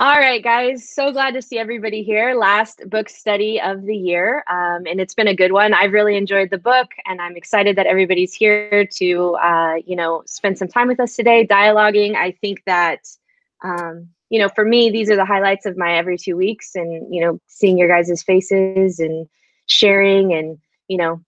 All right, guys. So glad to see everybody here. Last book study of the year. Um, and it's been a good one. I've really enjoyed the book, and I'm excited that everybody's here to, uh, you know, spend some time with us today, dialoguing. I think that, um, you know, for me, these are the highlights of my every two weeks, and, you know, seeing your guys' faces and sharing and, you know,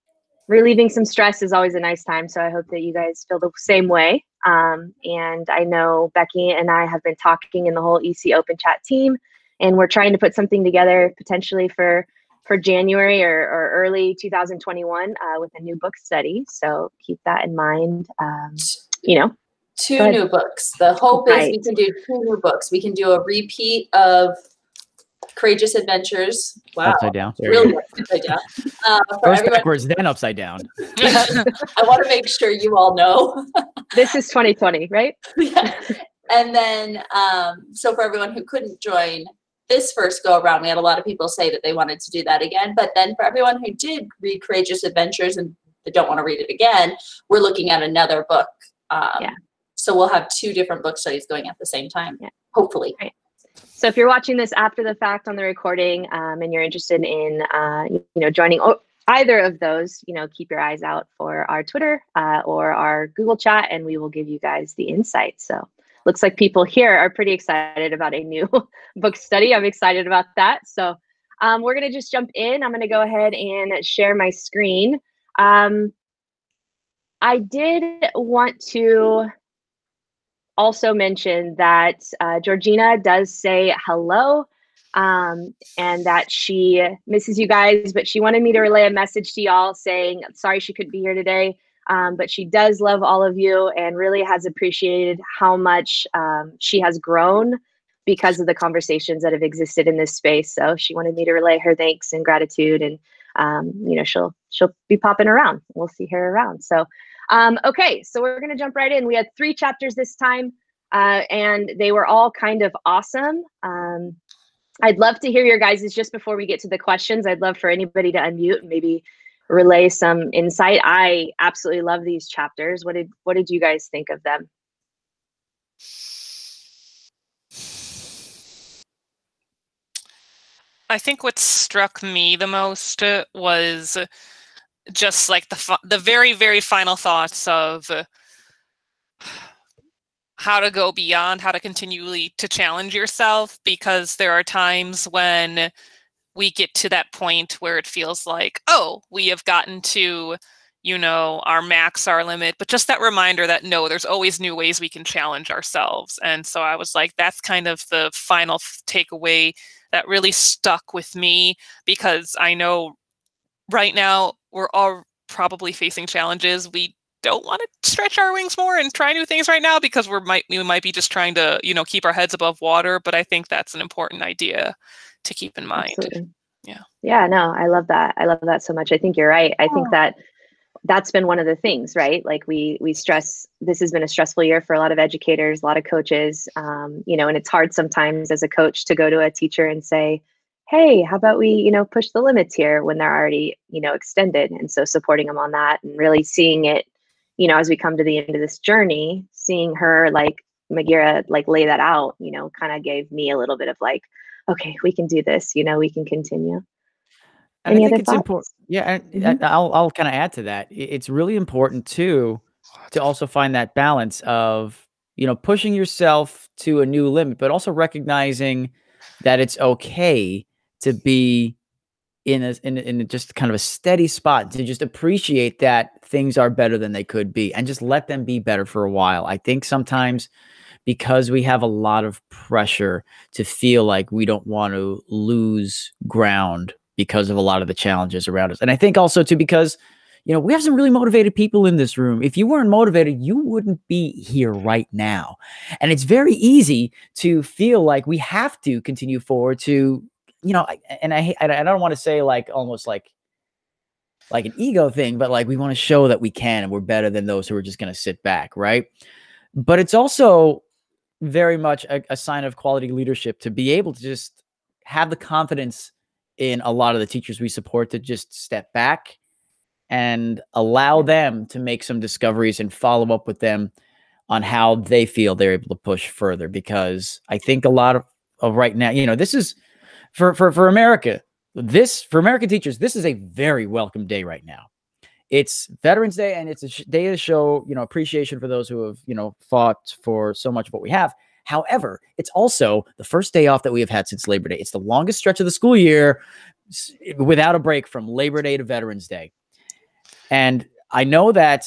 relieving some stress is always a nice time. So I hope that you guys feel the same way. Um, and I know Becky and I have been talking in the whole EC Open Chat team, and we're trying to put something together potentially for for January or, or early 2021 uh, with a new book study. So keep that in mind. Um, you know, two new books. The hope right. is we can do two new books. We can do a repeat of Courageous Edventures. Wow. Upside down. Really upside down. Uh, First backwards, then upside down. I want to make sure you all know. this is 2020, right? yeah. And then, um, so for everyone who couldn't join this first go around, we had a lot of people say that they wanted to do that again. But then for everyone who did read Courageous Edventures and they don't want to read it again, we're looking at another book. Um, yeah. So we'll have two different book studies going at the same time, yeah. hopefully. Right. So if you're watching this after the fact on the recording um, and you're interested in, uh, you know, joining either of those, you know, keep your eyes out for our Twitter uh, or our Google chat and we will give you guys the insight. So looks like people here are pretty excited about a new book study. I'm excited about that. So um, we're to just jump in. I'm to go ahead and share my screen. Um, I did want to also mention that uh, Georgina does say hello um, and that she misses you guys, but she wanted me to relay a message to y'all saying, sorry she couldn't be here today, um, but she does love all of you and really has appreciated how much um, she has grown because of the conversations that have existed in this space. So she wanted me to relay her thanks and gratitude, and um, you know she'll she'll be popping around. We'll see her around. So um, okay, so we're going to jump right in. We had three chapters this time, uh, and they were all kind of awesome. Um, I'd love to hear your guys' just before we get to the questions. I'd love for anybody to unmute and maybe relay some insight. I absolutely love these chapters. What did what did you guys think of them? I think what struck me the most was just like the the very very final thoughts of how to go beyond how to continually to challenge yourself because there are times when we get to that point where it feels like oh we have gotten to you know our max our limit but just that reminder that no there's always new ways we can challenge ourselves. And so i was like that's kind of the final takeaway that really stuck with me because i know right now we're all probably facing challenges. We don't want to stretch our wings more and try new things right now because we're might we might be just trying to you know keep our heads above water. But I think that's an important idea to keep in mind. Absolutely. Yeah. Yeah. No, I love that. I love that so much. I think you're right. I think that that's been one of the things, right? Like we we stress this has been a stressful year for a lot of educators, a lot of coaches. Um, you know, and it's hard sometimes as a coach to go to a teacher and say, hey how about we you know push the limits here when they're already you know extended and so supporting them on that and really seeing it you know as we come to the end of this journey seeing her like Magiera like lay that out you know kind of gave me a little bit of like okay we can do this you know we can continue and Any I think it's important. Yeah, mm-hmm. I'll I'll kind of add to that. It's really important too to also find that balance of you know pushing yourself to a new limit, but also recognizing that it's okay to be in a, in, in just kind of a steady spot to just appreciate that things are better than they could be and just let them be better for a while. I think sometimes because we have a lot of pressure to feel like we don't want to lose ground because of a lot of the challenges around us. And I think also too because you know, we have some really motivated people in this room. If you weren't motivated, you wouldn't be here right now. And it's very easy to feel like we have to continue forward to you know, and I I don't want to say like almost like like an ego thing, but like we want to show that we can and we're better than those who are just going to sit back, right? But it's also very much a, a, sign of quality leadership to be able to just have the confidence in a lot of the teachers we support to just step back and allow them to make some discoveries and follow up with them on how they feel they're able to push further because I think a lot of of right now. You know, this is for for for America. This for American teachers, this is a very welcome day right now. It's Veterans Day, and it's a day to show you know appreciation for those who have you know fought for so much of what we have. However, it's also the first day off that we have had since Labor Day. It's the longest stretch of the school year without a break from Labor Day to Veterans Day. And I know that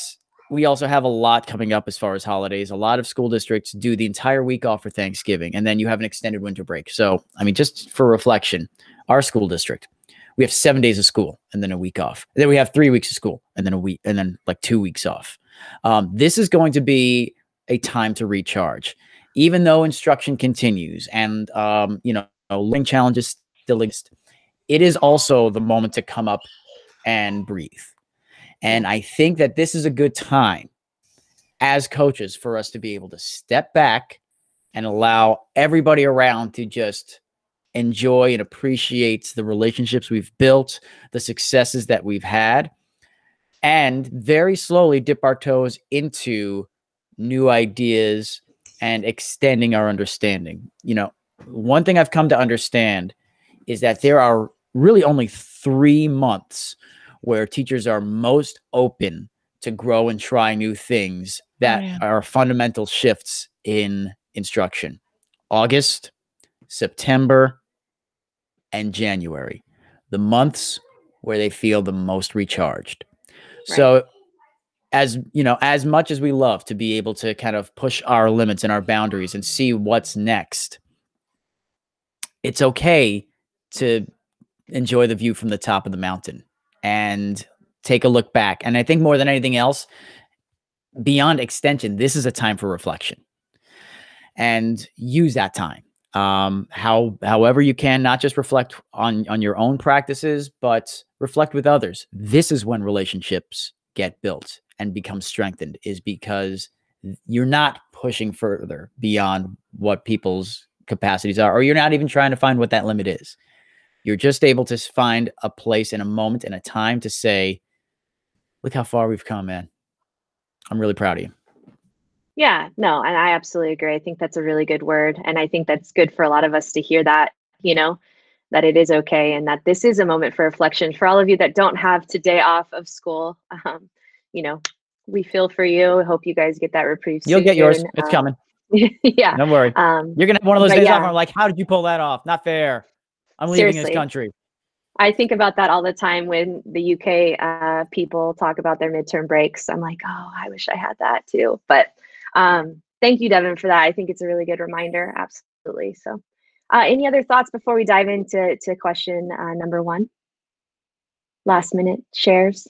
we also have a lot coming up as far as holidays. A lot of school districts do the entire week off for Thanksgiving, and then you have an extended winter break. So, I mean, just for reflection, our school district, we have seven days of school and then a week off. And then we have three weeks of school and then a week and then like two weeks off. Um, this is going to be a time to recharge, even though instruction continues and um, you know learning challenges still exist. It is also the moment to come up and breathe and I think that this is a good time as coaches for us to be able to step back and allow everybody around to just enjoy and appreciate the relationships we've built, the successes that we've had, and very slowly dip our toes into new ideas and extending our understanding. You know, one thing I've come to understand is that there are really only three months where teachers are most open to grow and try new things that oh, are fundamental shifts in instruction. August, September, and January, the months where they feel the most recharged. Right. So as you know, as much as we love to be able to kind of push our limits and our boundaries and see what's next, it's okay to enjoy the view from the top of the mountain and take a look back. And I think more than anything else, beyond extension, this is a time for reflection and use that time. Um, how however you can, not just reflect on on your own practices, but reflect with others. This is when relationships get built and become strengthened, is because you're not pushing further beyond what people's capacities are, or you're not even trying to find what that limit is. You're just able to find a place and a moment and a time to say, look how far we've come, man. I'm really proud of you. Yeah, no, and I absolutely agree. I think that's a really good word. And I think that's good for a lot of us to hear that, you know, that it is okay and that this is a moment for reflection. For all of you that don't have today off of school, um, you know, we feel for you. I hope you guys get that reprieve. You'll get yours. It's um, coming. yeah. Don't worry. Um, You're going to have one of those days yeah. off. I'm like, how did you pull that off? Not fair. I'm leaving Seriously. this country. I think about that all the time when the UK uh, people talk about their midterm breaks. I'm like, oh, I wish I had that too. But um, thank you, Devin, for that. I think it's a really good reminder. Absolutely. So, uh, any other thoughts before we dive into to question uh, number one? Last minute shares.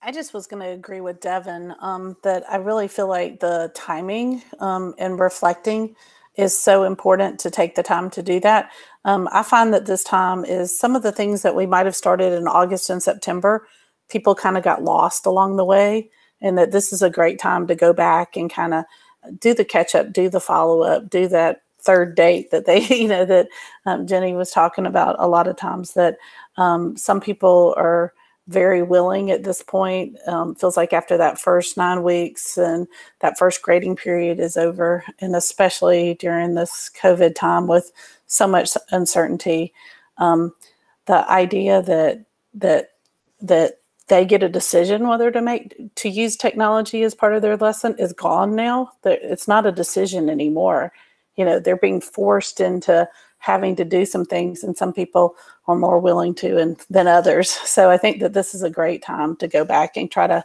I just was going to agree with Devin um, that I really feel like the timing um, and reflecting is so important to take the time to do that. Um, I find that this time is some of the things that we might have started in August and September, people kind of got lost along the way, and that this is a great time to go back and kind of do the catch up, do the follow up, do that third date that they, you know, that um, Jenny was talking about a lot of times that um, some people are very willing at this point. Um, feels like after that first nine weeks and that first grading period is over, and especially during this COVID time with so much uncertainty, um, the idea that that that they get a decision whether to make to use technology as part of their lesson is gone now. It's not a decision anymore. You know, they're being forced into having to do some things, and some people are more willing to and than others. So I think that this is a great time to go back and try to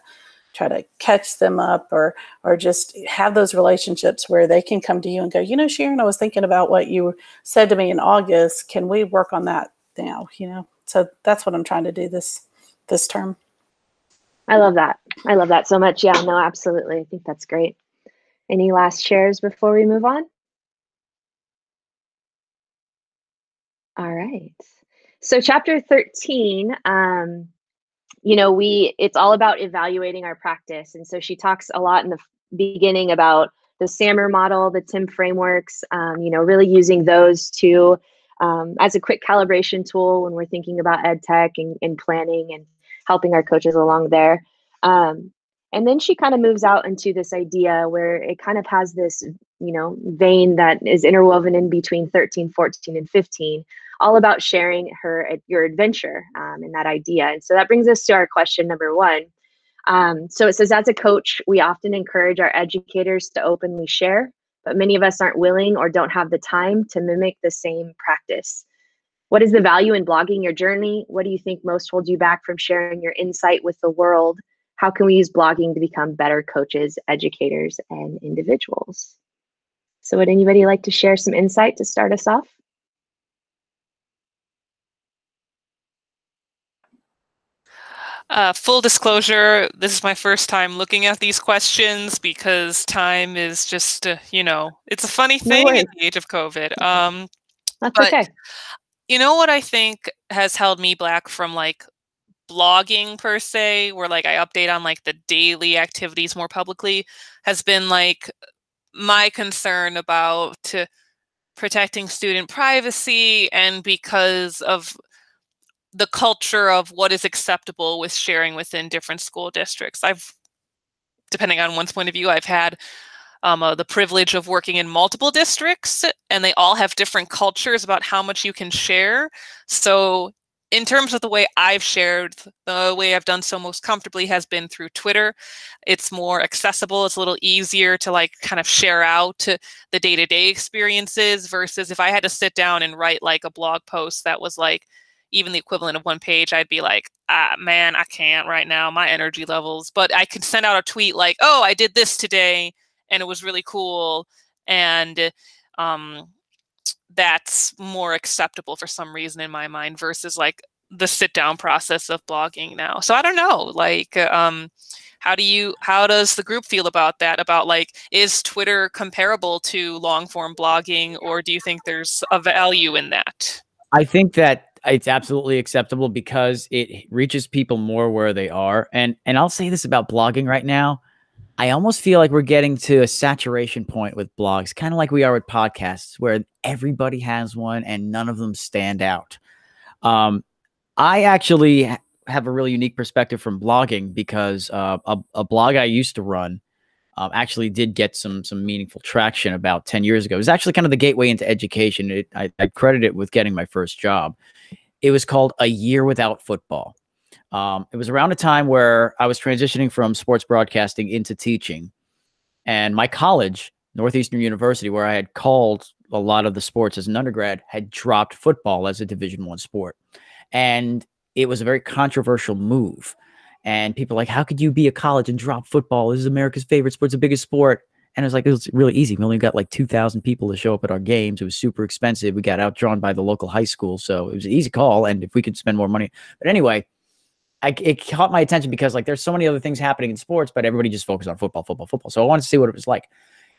try to catch them up or or just have those relationships where they can come to you and go, you know, Sharon, I was thinking about what you said to me in August. Can we work on that now? You know, so that's what I'm trying to do this this term. I love that. I love that so much. Yeah, no, absolutely. I think that's great. Any last shares before we move on? All right. So chapter 13, um, you know, we it's all about evaluating our practice. And so she talks a lot in the beginning about the SAMR model, the TIM frameworks, um, you know, really using those to um, as a quick calibration tool when we're thinking about ed tech and, and planning and helping our coaches along there. Um, and then she kind of moves out into this idea where it kind of has this you know vein that is interwoven in between 13 14 and 15 all about sharing her your adventure um, and that idea. And so that brings us to our question number one. Um, so it says as a coach we often encourage our educators to openly share but many of us aren't willing or don't have the time to mimic the same practice. What is the value in blogging your journey? What do you think most holds you back from sharing your insight with the world? How can we use blogging to become better coaches educators and individuals so would anybody like to share some insight to start us off? Uh, full disclosure, this is my first time looking at these questions because time is just, uh, you know, it's a funny thing no in the age of COVID. Um, That's but, okay. You know what I think has held me back from like blogging per se, where like I update on like the daily activities more publicly, has been like my concern about protecting student privacy and because of the culture of what is acceptable with sharing within different school districts. I've, depending on one's point of view, I've had um, uh, the privilege of working in multiple districts, and they all have different cultures about how much you can share. So in terms of the way I've shared, the way I've done so most comfortably has been through Twitter. It's more accessible. It's a little easier to like kind of share out the day-to-day experiences versus if I had to sit down and write like a blog post that was like even the equivalent of one page, I'd be like, ah, man, I can't right now, my energy levels. But I could send out a tweet like, oh, I did this today and it was really cool. And um, that's more acceptable for some reason in my mind versus like the sit down process of blogging now. So I don't know, like um how do you how does the group feel about that about like is Twitter comparable to long form blogging or do you think there's a value in that? I think that it's absolutely acceptable because it reaches people more where they are. And and I'll say this about blogging right now. I almost feel like we're getting to a saturation point with blogs, kind of like we are with podcasts, where everybody has one and none of them stand out. Um, I actually have a really unique perspective from blogging because uh, a, a, blog I used to run um, actually did get some some meaningful traction about 10 years ago. It was actually kind of the gateway into education. It, I, I credit it with getting my first job. It was called A Year Without Football. Um, it was around a time where I was transitioning from sports broadcasting into teaching. And my college, Northeastern University, where I had called a lot of the sports as an undergrad, had dropped football as a Division One sport. And it was a very controversial move. And people like, how could you be a college and drop football? This is America's favorite sport, it's the biggest sport. And it was like, it was really easy. We only got like 2,000 people to show up at our games. It was super expensive. We got outdrawn by the local high school. So it was an easy call. And if we could spend more money. But anyway, I, it caught my attention because like there's so many other things happening in sports, but everybody just focused on football, football, football. So I wanted to see what it was like.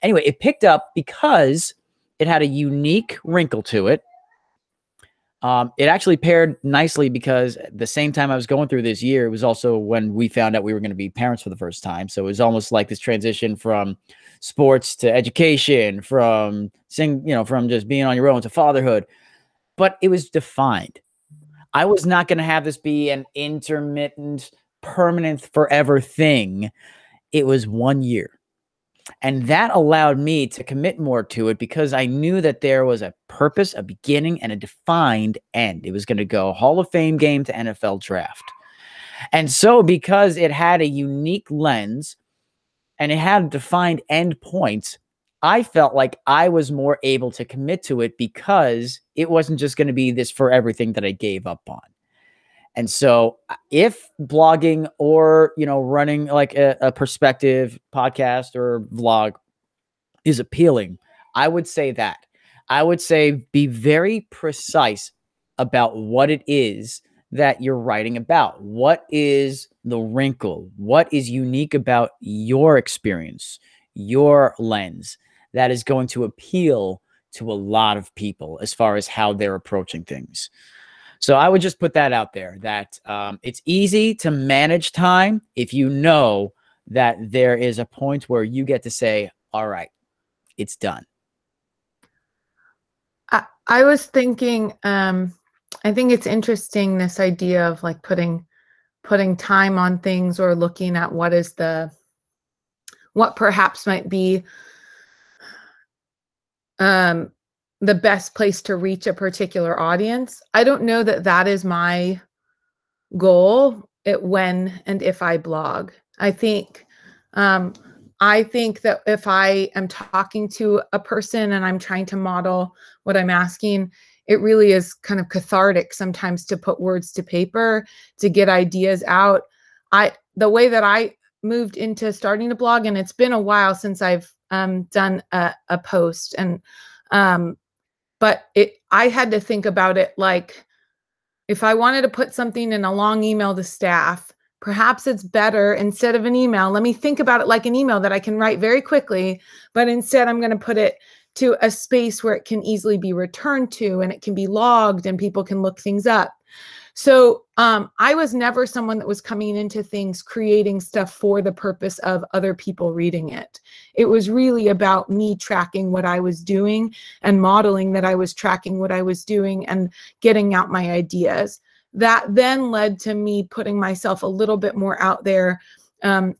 Anyway, it picked up because it had a unique wrinkle to it. Um, it actually paired nicely because the same time I was going through this year, it was also when we found out we were going to be parents for the first time. So it was almost like this transition from sports to education, from sing, you know, from just being on your own to fatherhood. But it was defined. I was not going to have this be an intermittent, permanent, forever thing. It was one year. And that allowed me to commit more to it because I knew that there was a purpose, a beginning, and a defined end. It was going to go Hall of Fame game to NFL draft. And so, because it had a unique lens and it had defined end points, I felt like I was more able to commit to it because it wasn't just going to be this for everything that I gave up on. And so uh, if blogging or, you know, running like a, a perspective podcast or vlog is appealing, I would say that. I would say be very precise about what it is that you're writing about. What is the wrinkle? What is unique about your experience, your lens? That is going to appeal to a lot of people as far as how they're approaching things. So I would just put that out there that um, it's easy to manage time if you know that there is a point where you get to say, all right, it's done. I, I was thinking, um, I think it's interesting this idea of like putting putting time on things or looking at what is the what perhaps might be um, the best place to reach a particular audience. I don't know that that is my goal it when and if I blog. I think um, I think that if I am talking to a person and I'm trying to model what I'm asking, it really is kind of cathartic sometimes to put words to paper to get ideas out. I the way that I moved into starting to blog, and it's been a while since I've um, done a, a post, and um, but it I had to think about it like if I wanted to put something in a long email to staff, perhaps it's better instead of an email. Let me think about it like an email that I can write very quickly, but instead I'm going to put it to a space where it can easily be returned to and it can be logged and people can look things up. So um, I was never someone that was coming into things creating stuff for the purpose of other people reading it. It was really about me tracking what I was doing and modeling that I was tracking what I was doing and getting out my ideas. That then led to me putting myself a little bit more out there um,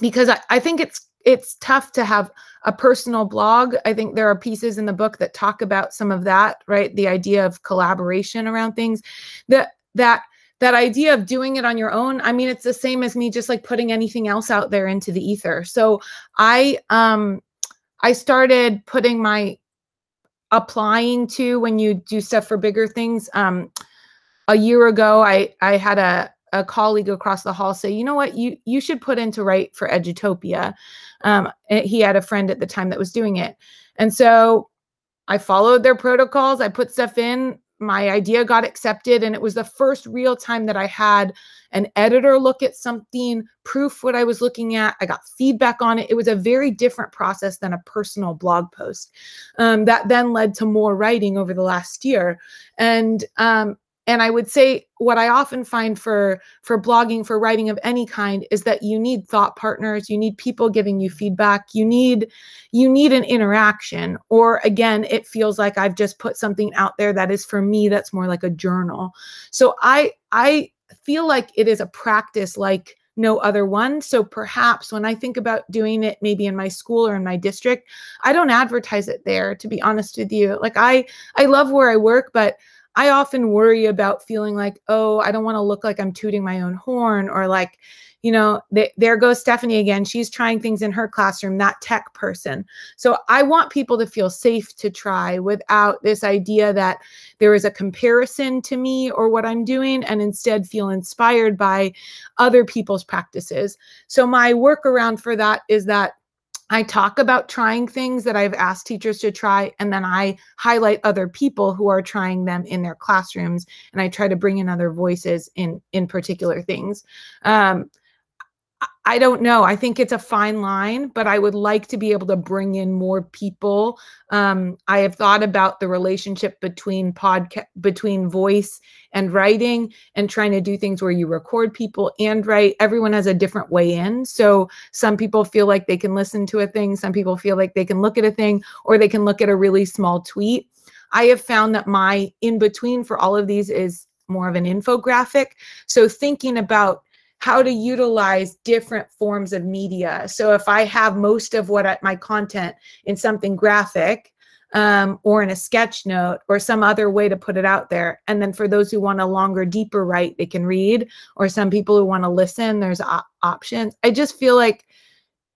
because I, I think it's it's tough to have a personal blog. I think there are pieces in the book that talk about some of that, right? The idea of collaboration around things. That that that idea of doing it on your own i mean it's the same as me just like putting anything else out there into the ether. So i um i started putting my applying to when you do stuff for bigger things. Um a year ago i i had a a colleague across the hall say you know what? You you should put into write for edutopia. Um he had a friend at the time that was doing it. And so i followed their protocols. I put stuff in my idea got accepted and it was the first real time that i had an editor look at something proof what i was looking at i got feedback on it. It was a very different process than a personal blog post um, that then led to more writing over the last year. And um, and i would say what i often find for for blogging for writing of any kind is that you need thought partners you need people giving you feedback you need you need an interaction or again it feels like i've just put something out there that is for me that's more like a journal so i i feel like it is a practice like no other one. So perhaps when I think about doing it maybe in my school or in my district, I don't advertise it there to be honest with you. Like I I love where I work, but I often worry about feeling like, oh, I don't want to look like I'm tooting my own horn or like, you know, th- there goes Stephanie again. She's trying things in her classroom, that tech person. So I want people to feel safe to try without this idea that there is a comparison to me or what I'm doing, and instead feel inspired by other people's practices. So my workaround for that is that I talk about trying things that I've asked teachers to try, and then I highlight other people who are trying them in their classrooms, and I try to bring in other voices in in particular things. Um, I don't know. I think it's a fine line, but I would like to be able to bring in more people. Um, I have thought about the relationship between podcast, between voice and writing, and trying to do things where you record people and write. Everyone has a different way in. So some people feel like they can listen to a thing. Some people feel like they can look at a thing, or they can look at a really small tweet. I have found that my in between for all of these is more of an infographic. So thinking about how to utilize different forms of media. So if I have most of what I, my content in something graphic um, or in a sketch note or some other way to put it out there, and then for those who want a longer, deeper write, they can read, or some people who want to listen, there's op- options. I just feel like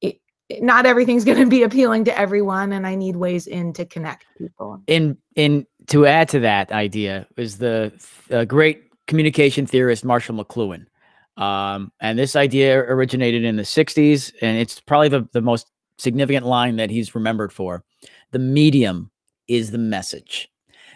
it, not everything's going to be appealing to everyone, and I need ways in to connect people. In in to add to that idea is the uh, great communication theorist Marshall McLuhan um, and this idea originated in the 60s, and it's probably the, the most significant line that he's remembered for. The medium is the message.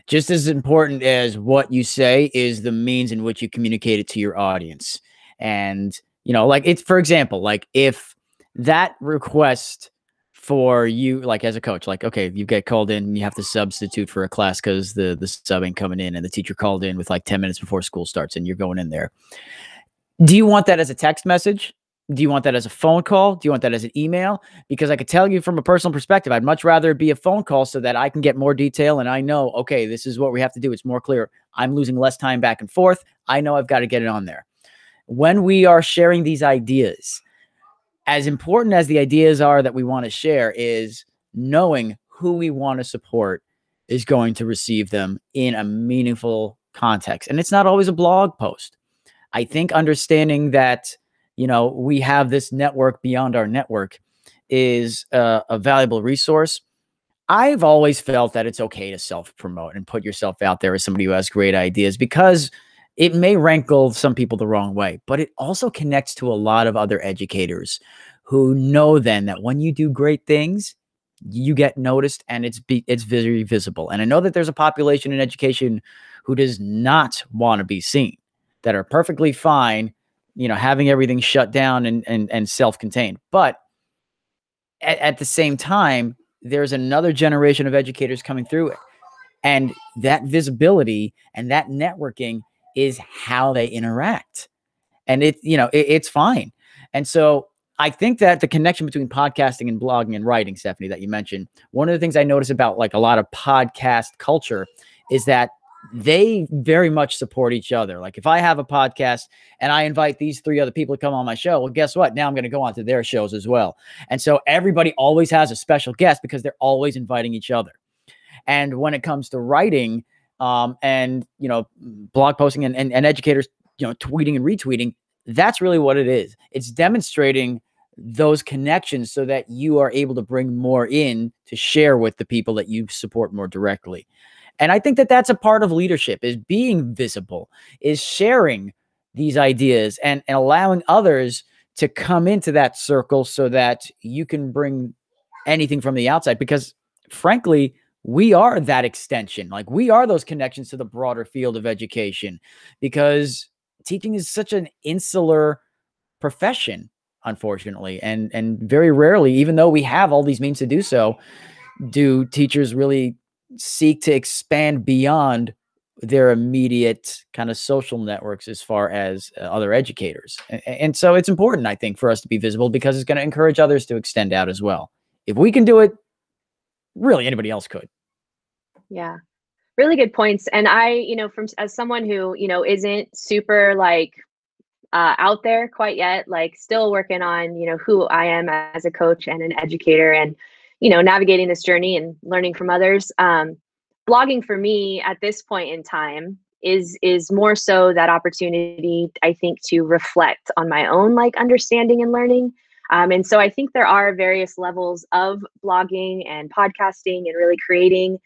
Just as important as what you say is the means in which you communicate it to your audience. And, you know, like it's, for example, like if that request for you, like as a coach, like, okay, you get called in, you have to substitute for a class because the, the sub ain't coming in and the teacher called in with like 10 minutes before school starts and you're going in there do you want that as a text message? Do you want that as a phone call? Do you want that as an email? Because I could tell you from a personal perspective, I'd much rather be a phone call so that I can get more detail and I know, okay, this is what we have to do. It's more clear. I'm losing less time back and forth. I know I've got to get it on there. When we are sharing these ideas, as important as the ideas are that we want to share, is knowing who we want to support is going to receive them in a meaningful context. And it's not always a blog post. I think understanding that, you know, we have this network beyond our network is a, a valuable resource. I've always felt that it's okay to self promote and put yourself out there as somebody who has great ideas because it may rankle some people the wrong way, but it also connects to a lot of other educators who know then that when you do great things, you get noticed and it's be, it's very visible. And I know that there's a population in education who does not want to be seen, that are perfectly fine, you know, having everything shut down and and, and self-contained. But at, at the same time, there's another generation of educators coming through it. And that visibility and that networking is how they interact. And it, you know, it, it's fine. And so I think that the connection between podcasting and blogging and writing, Stephanie, that you mentioned, one of the things I notice about like a lot of podcast culture is that they very much support each other. Like if I have a podcast and I invite these three other people to come on my show, well, guess what? Now I'm going to go on to their shows as well. And so everybody always has a special guest because they're always inviting each other. And when it comes to writing um, and, you know, blog posting and, and, and educators, you know, tweeting and retweeting, that's really what it is. It's demonstrating those connections so that you are able to bring more in to share with the people that you support more directly. And I think that that's a part of leadership is being visible, is sharing these ideas and, and allowing others to come into that circle so that you can bring anything from the outside. Because frankly, we are that extension. Like we are those connections to the broader field of education because teaching is such an insular profession, unfortunately. And and very rarely, even though we have all these means to do so, do teachers really seek to expand beyond their immediate kind of social networks as far as uh, other educators. And, and, so it's important, I think, for us to be visible because it's going to encourage others to extend out as well. If we can do it, really anybody else could. Yeah. Really good points. And I, you know, from as someone who, you know, isn't super like uh, out there quite yet, like still working on, you know, who I am as a coach and an educator and you know navigating this journey and learning from others. Um, blogging for me at this point in time is is more so that opportunity i think to reflect on my own like understanding and learning. Um, and so i think there are various levels of blogging and podcasting and really creating.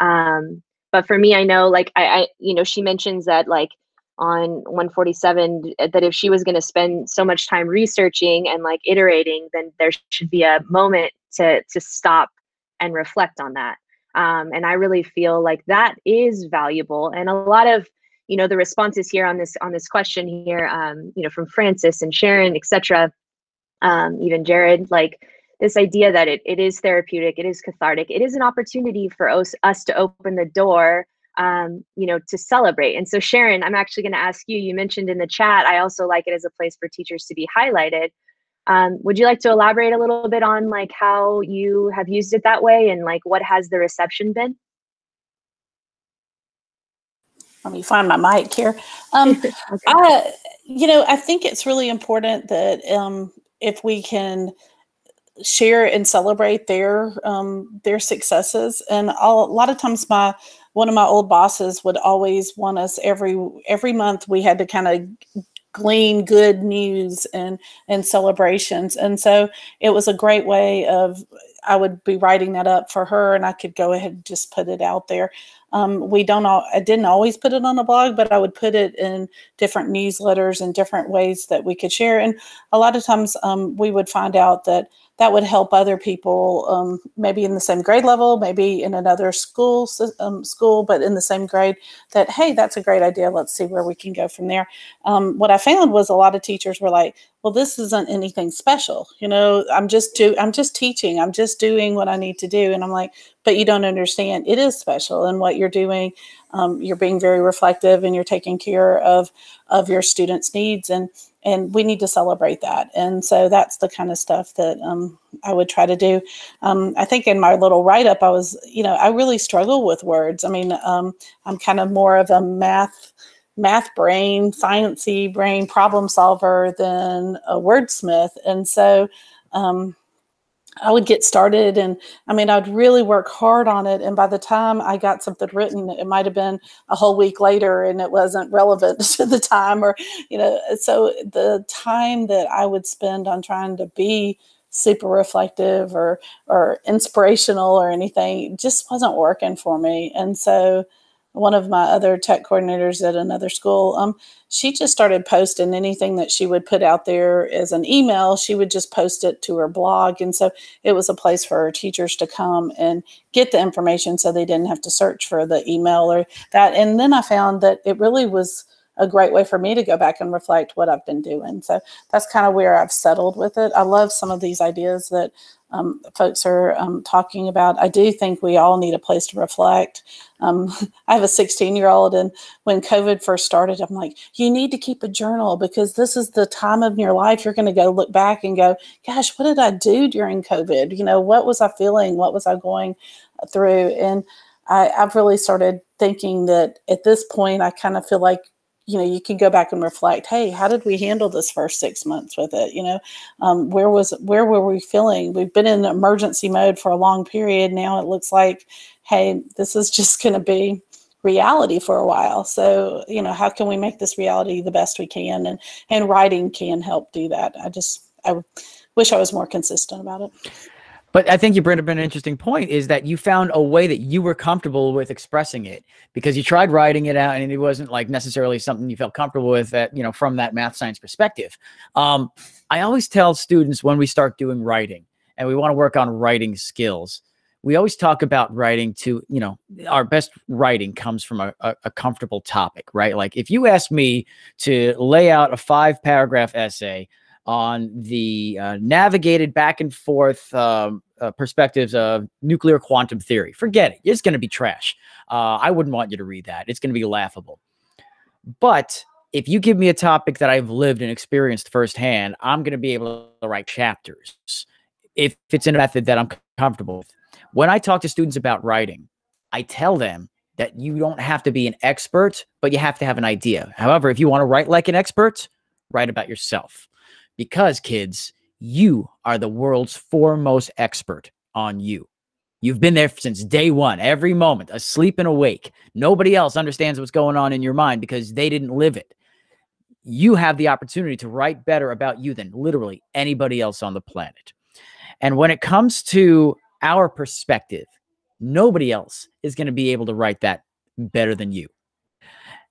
Um, but for me i know like I, I you know she mentions that like on 147 that if she was going to spend so much time researching and like iterating then there should be a moment to to stop and reflect on that um, and i really feel like that is valuable and a lot of you know the responses here on this on this question here um, you know from francis and sharon etc um, even jared like this idea that it, it is therapeutic it is cathartic it is an opportunity for us, us to open the door um, you know, to celebrate. And so, Sharon, I'm actually going to ask you. You mentioned in the chat, I also like it as a place for teachers to be highlighted. Um, would you like to elaborate a little bit on like how you have used it that way and like what has the reception been? Let me find my mic here. Um, okay. I, you know, I think it's really important that um, if we can share and celebrate their um, their successes, and I'll, a lot of times my one of my old bosses would always want us every every month we had to kind of glean good news and and celebrations. And so it was a great way of i would be writing that up for her and i could go ahead and just put it out there um, we don't all i didn't always put it on a blog but i would put it in different newsletters and different ways that we could share and a lot of times um, we would find out that that would help other people, um, maybe in the same grade level, maybe in another school um, school, but in the same grade. That hey, that's a great idea. Let's see where we can go from there. Um, what I found was a lot of teachers were like, "Well, this isn't anything special. You know, I'm just do I'm just teaching. I'm just doing what I need to do." And I'm like, "But you don't understand. It is special, and what you're doing, um, you're being very reflective, and you're taking care of of your students' needs and." and we need to celebrate that. And so that's the kind of stuff that um, I would try to do. Um, I think in my little write up, I was, you know, I really struggle with words. I mean, um, I'm kind of more of a math math brain, sciency brain problem solver than a wordsmith, and so. Um, I would get started and I mean I'd really work hard on it and by the time I got something written it might have been a whole week later and it wasn't relevant to the time or you know so the time that I would spend on trying to be super reflective or or inspirational or anything just wasn't working for me. And so one of my other tech coordinators at another school, um, she just started posting anything that she would put out there as an email. She would just post it to her blog, and so it was a place for her teachers to come and get the information, so they didn't have to search for the email or that. And then I found that it really was a great way for me to go back and reflect what I've been doing. So that's kind of where I've settled with it. I love some of these ideas that um, folks are um, talking about. I do think we all need a place to reflect. Um, I have a 16 year old, and when COVID first started, I'm like, you need to keep a journal because this is the time of your life you're going to go look back and go, gosh, what did I do during COVID? You know, what was I feeling? What was I going through? And I, I've really started thinking that at this point, I kind of feel like you know you can go back and reflect hey how did we handle this first six months with it? You know um, where was where were we feeling? We've been in emergency mode for a long period. Now it looks like hey this is just going to be reality for a while. So you know how can we make this reality the best we can? And and writing can help do that. I just i wish i was more consistent about it but I think you bring up an interesting point is that you found a way that you were comfortable with expressing it because you tried writing it out and it wasn't like necessarily something you felt comfortable with that, you know, from that math science perspective. Um, I always tell students when we start doing writing and we want to work on writing skills, we always talk about writing to, you know, our best writing comes from a, a, a comfortable topic, right? Like if you ask me to lay out a five paragraph essay on the uh, navigated back and forth um, uh, perspectives of nuclear quantum theory. Forget it. It's going to be trash. Uh, I wouldn't want you to read that. It's going to be laughable. But if you give me a topic that I've lived and experienced firsthand, I'm going to be able to write chapters if it's in a method that I'm comfortable with. When I talk to students about writing, I tell them that you don't have to be an expert, but you have to have an idea. However, if you want to write like an expert, write about yourself. Because, kids, you are the world's foremost expert on you. You've been there since day one, every moment, asleep and awake. Nobody else understands what's going on in your mind because they didn't live it. You have the opportunity to write better about you than literally anybody else on the planet. And when it comes to our perspective, nobody else is going to be able to write that better than you.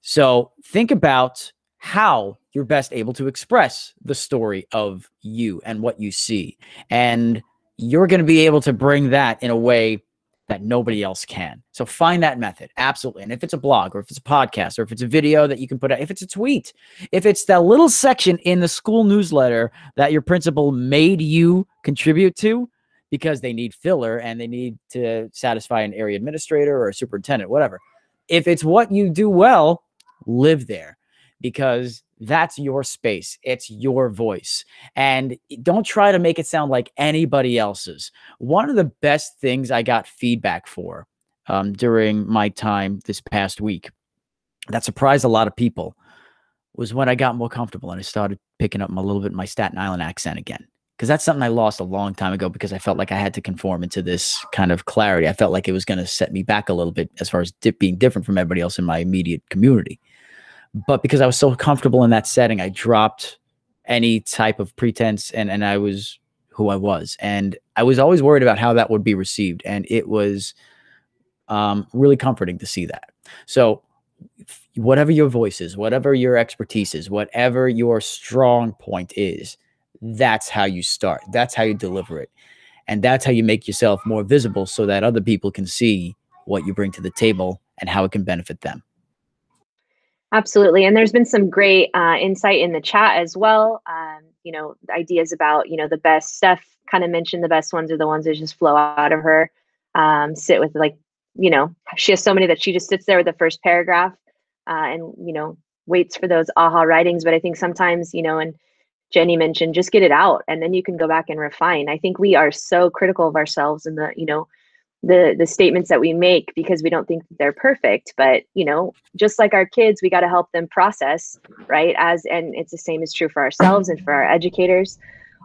So think about how you're best able to express the story of you and what you see. And you're going to be able to bring that in a way that nobody else can. So find that method. Absolutely. And if it's a blog or if it's a podcast or if it's a video that you can put out, if it's a tweet, if it's that little section in the school newsletter that your principal made you contribute to because they need filler and they need to satisfy an area administrator or a superintendent, whatever. If it's what you do well, live there because that's your space. It's your voice. And don't try to make it sound like anybody else's. One of the best things I got feedback for um, during my time this past week that surprised a lot of people was when I got more comfortable and I started picking up a little bit my Staten Island accent again. Because that's something I lost a long time ago because I felt like I had to conform into this kind of clarity. I felt like it was going to set me back a little bit as far as being different from everybody else in my immediate community. But because I was so comfortable in that setting, I dropped any type of pretense and, and I was who I was. And I was always worried about how that would be received. And it was um, really comforting to see that. So, whatever your voice is, whatever your expertise is, whatever your strong point is, that's how you start. That's how you deliver it. And that's how you make yourself more visible so that other people can see what you bring to the table and how it can benefit them. Absolutely. And there's been some great uh, insight in the chat as well. Um, you know, ideas about, you know, the best Steph kind of mentioned the best ones are the ones that just flow out of her. Um, sit with like, you know, she has so many that she just sits there with the first paragraph uh, and, you know, waits for those aha writings. But I think sometimes, you know, and Jenny mentioned, just get it out and then you can go back and refine. I think we are so critical of ourselves and the, you know, the the statements that we make because we don't think they're perfect but you know just like our kids we got to help them process right as and it's the same is true for ourselves and for our educators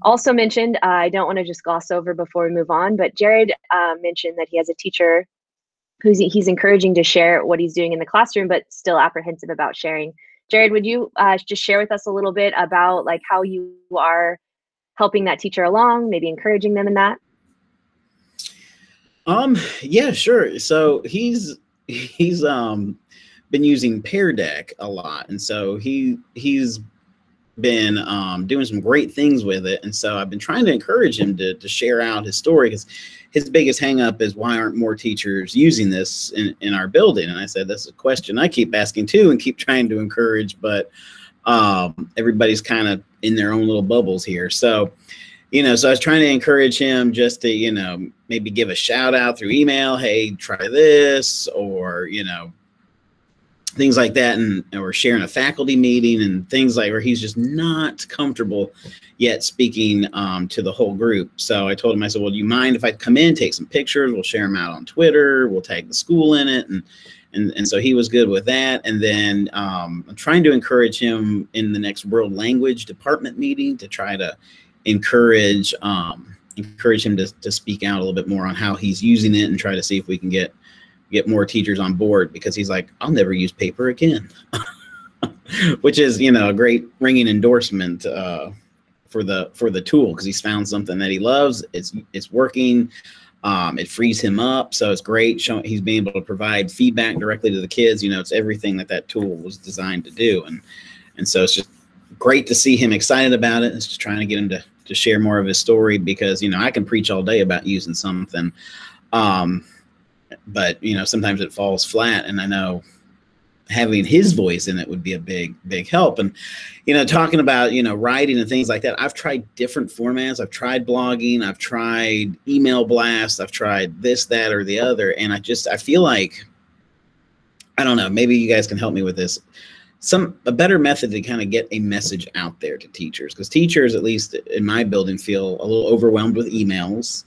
also mentioned, uh, I don't want to just gloss over before we move on, but Jared uh, mentioned that he has a teacher who's he's encouraging to share what he's doing in the classroom, but still apprehensive about sharing. Jared, would you uh, just share with us a little bit about like how you are helping that teacher along, maybe encouraging them in that? Um, yeah, sure. So he's he's um been using Pear Deck a lot, and so he he's been um, doing some great things with it. And so I've been trying to encourage him to, to share out his story because his biggest hangup is why aren't more teachers using this in, in our building? And I said, that's a question I keep asking too and keep trying to encourage, but um, everybody's kind of in their own little bubbles here. So, you know, so I was trying to encourage him just to, you know, maybe give a shout out through email. Hey, try this, or, you know, things like that and or sharing a faculty meeting and things like where he's just not comfortable yet speaking um, to the whole group so i told him i said well do you mind if i come in take some pictures we'll share them out on twitter we'll tag the school in it and and, and so he was good with that and then um, i'm trying to encourage him in the next world language department meeting to try to encourage um, encourage him to, to speak out a little bit more on how he's using it and try to see if we can get get more teachers on board because he's like, I'll never use paper again, which is you know a great ringing endorsement uh, for the for the tool because he's found something that he loves. It's it's working. Um, it frees him up, so it's great. Showing he's being able to provide feedback directly to the kids. You know, it's everything that that tool was designed to do, and and so it's just great to see him excited about it. It's just trying to get him to to share more of his story because you know I can preach all day about using something. Um, but you know sometimes it falls flat and i know having his voice in it would be a big big help. And you know talking about you know writing and things like that i've tried different formats. I've tried blogging. I've tried email blasts. I've tried this that or the other. And i just i feel like i don't know maybe you guys can help me with this some a better method to kind of get a message out there to teachers because teachers at least in my building feel a little overwhelmed with emails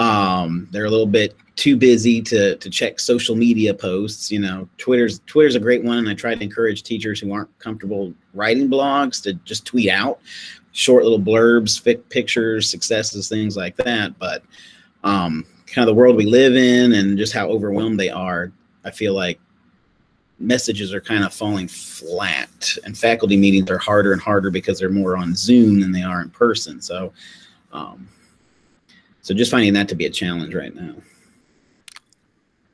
um, they're a little bit too busy to to check social media posts. You know, Twitter's Twitter's a great one, and I try to encourage teachers who aren't comfortable writing blogs to just tweet out short little blurbs, pictures, successes, things like that. But um, kind of the world we live in and just how overwhelmed they are, I feel like messages are kind of falling flat and faculty meetings are harder and harder because they're more on zoom than they are in person so um, so just finding that to be a challenge right now.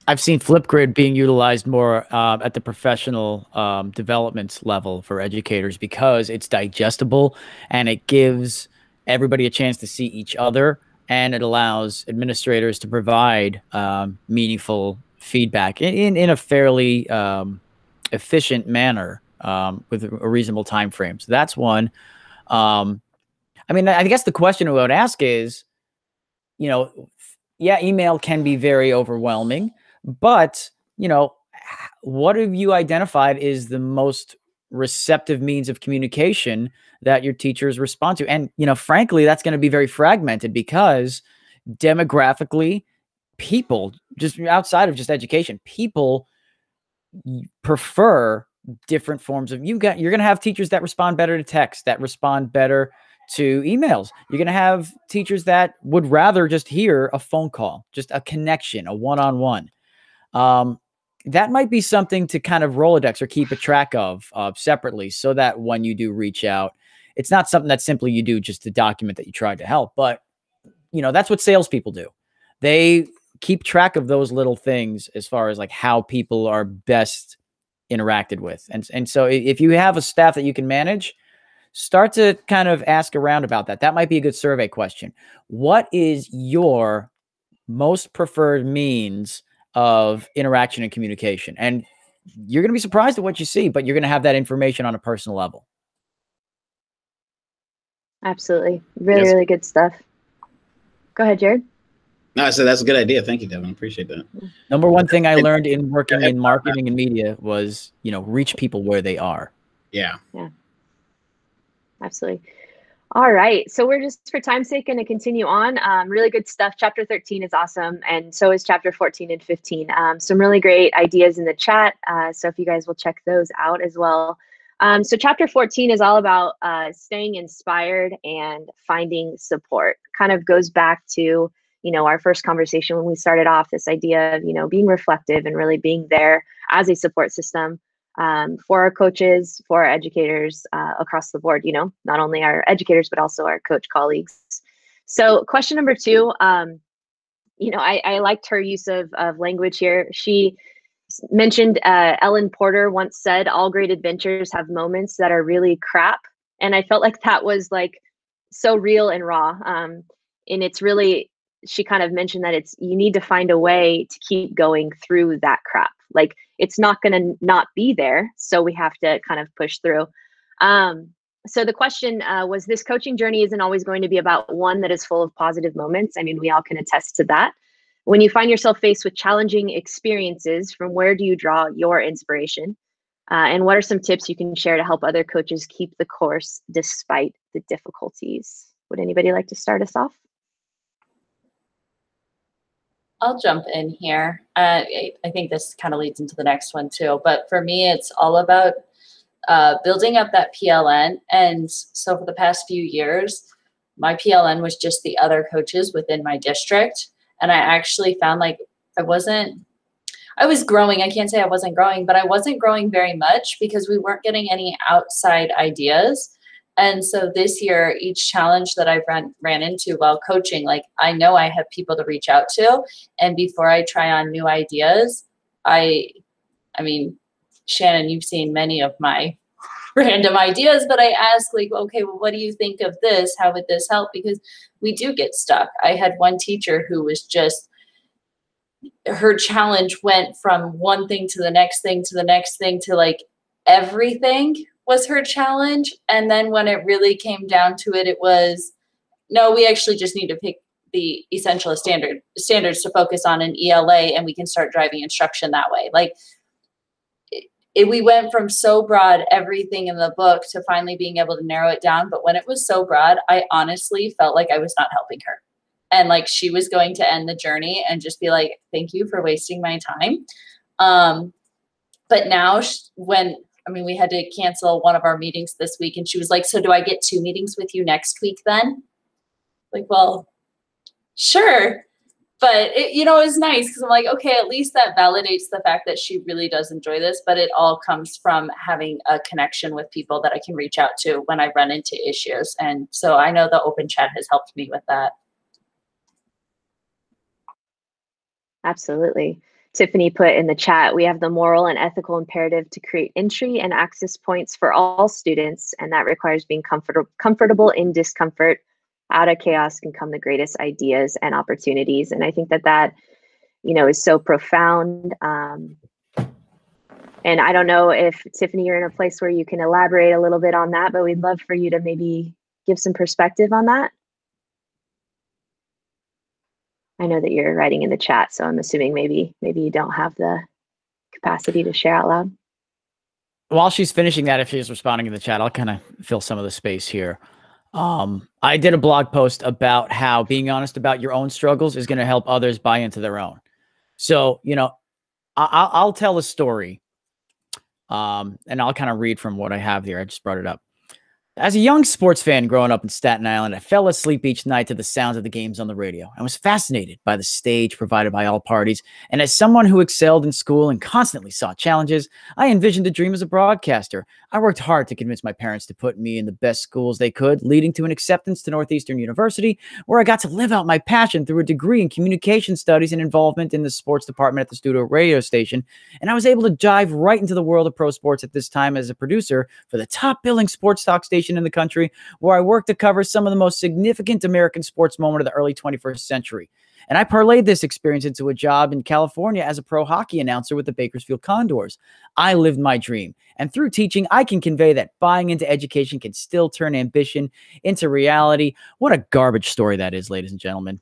I've seen Flipgrid being utilized more uh, at the professional um, development level for educators because it's digestible and it gives everybody a chance to see each other and it allows administrators to provide um, meaningful feedback in, in, a fairly um, efficient manner um, with a reasonable time frame. So that's one. Um, I mean, I guess the question I would ask is, you know, yeah, email can be very overwhelming, but, you know, what have you identified is the most receptive means of communication that your teachers respond to? And, you know, frankly, that's going to be very fragmented because demographically, people just outside of just education, people prefer different forms of you got you're going to have teachers that respond better to text that respond better to emails. You're going to have teachers that would rather just hear a phone call, just a connection, a one on one. That might be something to kind of Rolodex or keep a track of uh, separately so that when you do reach out, it's not something that simply you do just to document that you tried to help. But, you know, that's what salespeople do. They keep track of those little things as far as like how people are best interacted with. And, and so if you have a staff that you can manage, start to kind of ask around about that. That might be a good survey question. What is your most preferred means of interaction and communication? And you're going to be surprised at what you see, but you're going to have that information on a personal level. Absolutely. Really, yes. really good stuff. Go ahead, Jared. No, I said that's a good idea. Thank you, Devin. Appreciate that. Number one thing I learned in working in marketing and media was, you know, reach people where they are. Yeah. Yeah absolutely. All right, so we're just for time's sake going to continue on. Um, really good stuff. Chapter 13 is awesome, and so is chapter 14 and 15. Um, some really great ideas in the chat. Uh, so if you guys will check those out as well. Um, so chapter 14 is all about uh, staying inspired and finding support. Kind of goes back to you know our first conversation when we started off this idea of you know being reflective and really being there as a support system um, for our coaches, for our educators uh, across the board. You know, not only our educators but also our coach colleagues. So question number two. Um, you know, I, I liked her use of, of language here. She mentioned uh, Ellen Porter once said, all great adventures have moments that are really crap. And I felt like that was like so real and raw. Um, and it's really, she kind of mentioned that it's, you need to find a way to keep going through that crap. Like it's not going to not be there. So we have to kind of push through. Um, so the question uh, was this coaching journey isn't always going to be about one that is full of positive moments. I mean, we all can attest to that. When you find yourself faced with challenging experiences, from where do you draw your inspiration? Uh, and what are some tips you can share to help other coaches keep the course despite the difficulties? Would anybody like to start us off? I'll jump in here. Uh, I think this kind of leads into the next one too. But for me, it's all about uh, building up that PLN. And so for the past few years, my PLN was just the other coaches within my district and I actually found like I wasn't I was growing. I can't say I wasn't growing, but I wasn't growing very much because we weren't getting any outside ideas. And so this year, each challenge that I ran ran into while coaching, like I know I have people to reach out to, and before I try on new ideas, I, I mean, Shannon, you've seen many of my random ideas, but I ask like, okay, well, what do you think of this? How would this help? Because we do get stuck. I had one teacher who was just her challenge went from one thing to the next thing to the next thing to like everything was her challenge. And then when it really came down to it, it was no, we actually just need to pick the essential standard standards to focus on an ELA and we can start driving instruction that way. Like it, we went from so broad everything in the book to finally being able to narrow it down but when it was so broad i honestly felt like i was not helping her and like she was going to end the journey and just be like thank you for wasting my time um but now when i mean we had to cancel one of our meetings this week and she was like so do i get two meetings with you next week then like well sure but it, you know, it's nice because I'm like, okay, at least that validates the fact that she really does enjoy this. But it all comes from having a connection with people that I can reach out to when I run into issues. And so I know the open chat has helped me with that. Absolutely. Tiffany put in the chat, we have the moral and ethical imperative to create entry and access points for all students, and that requires being comfortable comfortable in discomfort out of chaos can come the greatest ideas and opportunities and i think that that you know is so profound um, and i don't know if tiffany you're in a place where you can elaborate a little bit on that but we'd love for you to maybe give some perspective on that i know that you're writing in the chat so i'm assuming maybe maybe you don't have the capacity to share out loud while she's finishing that if she's responding in the chat i'll kind of fill some of the space here um, I did a blog post about how being honest about your own struggles is going to help others buy into their own. So, you know, I- will tell a story, um, and I'll kind of read from what I have here. I just brought it up. As a young sports fan growing up in Staten Island, I fell asleep each night to the sounds of the games on the radio. I was fascinated by the stage provided by all parties. And as someone who excelled in school and constantly sought challenges, I envisioned a dream as a broadcaster. I worked hard to convince my parents to put me in the best schools they could, leading to an acceptance to Northeastern University, where I got to live out my passion through a degree in communication studies and involvement in the sports department at the studio radio station. And I was able to dive right into the world of pro sports at this time as a producer for the top billing sports talk station in the country where I worked to cover some of the most significant American sports moment of the early 21st century. And I parlayed this experience into a job in California as a pro hockey announcer with the Bakersfield Condors. I lived my dream. And through teaching, I can convey that buying into education can still turn ambition into reality. What a garbage story that is, ladies and gentlemen.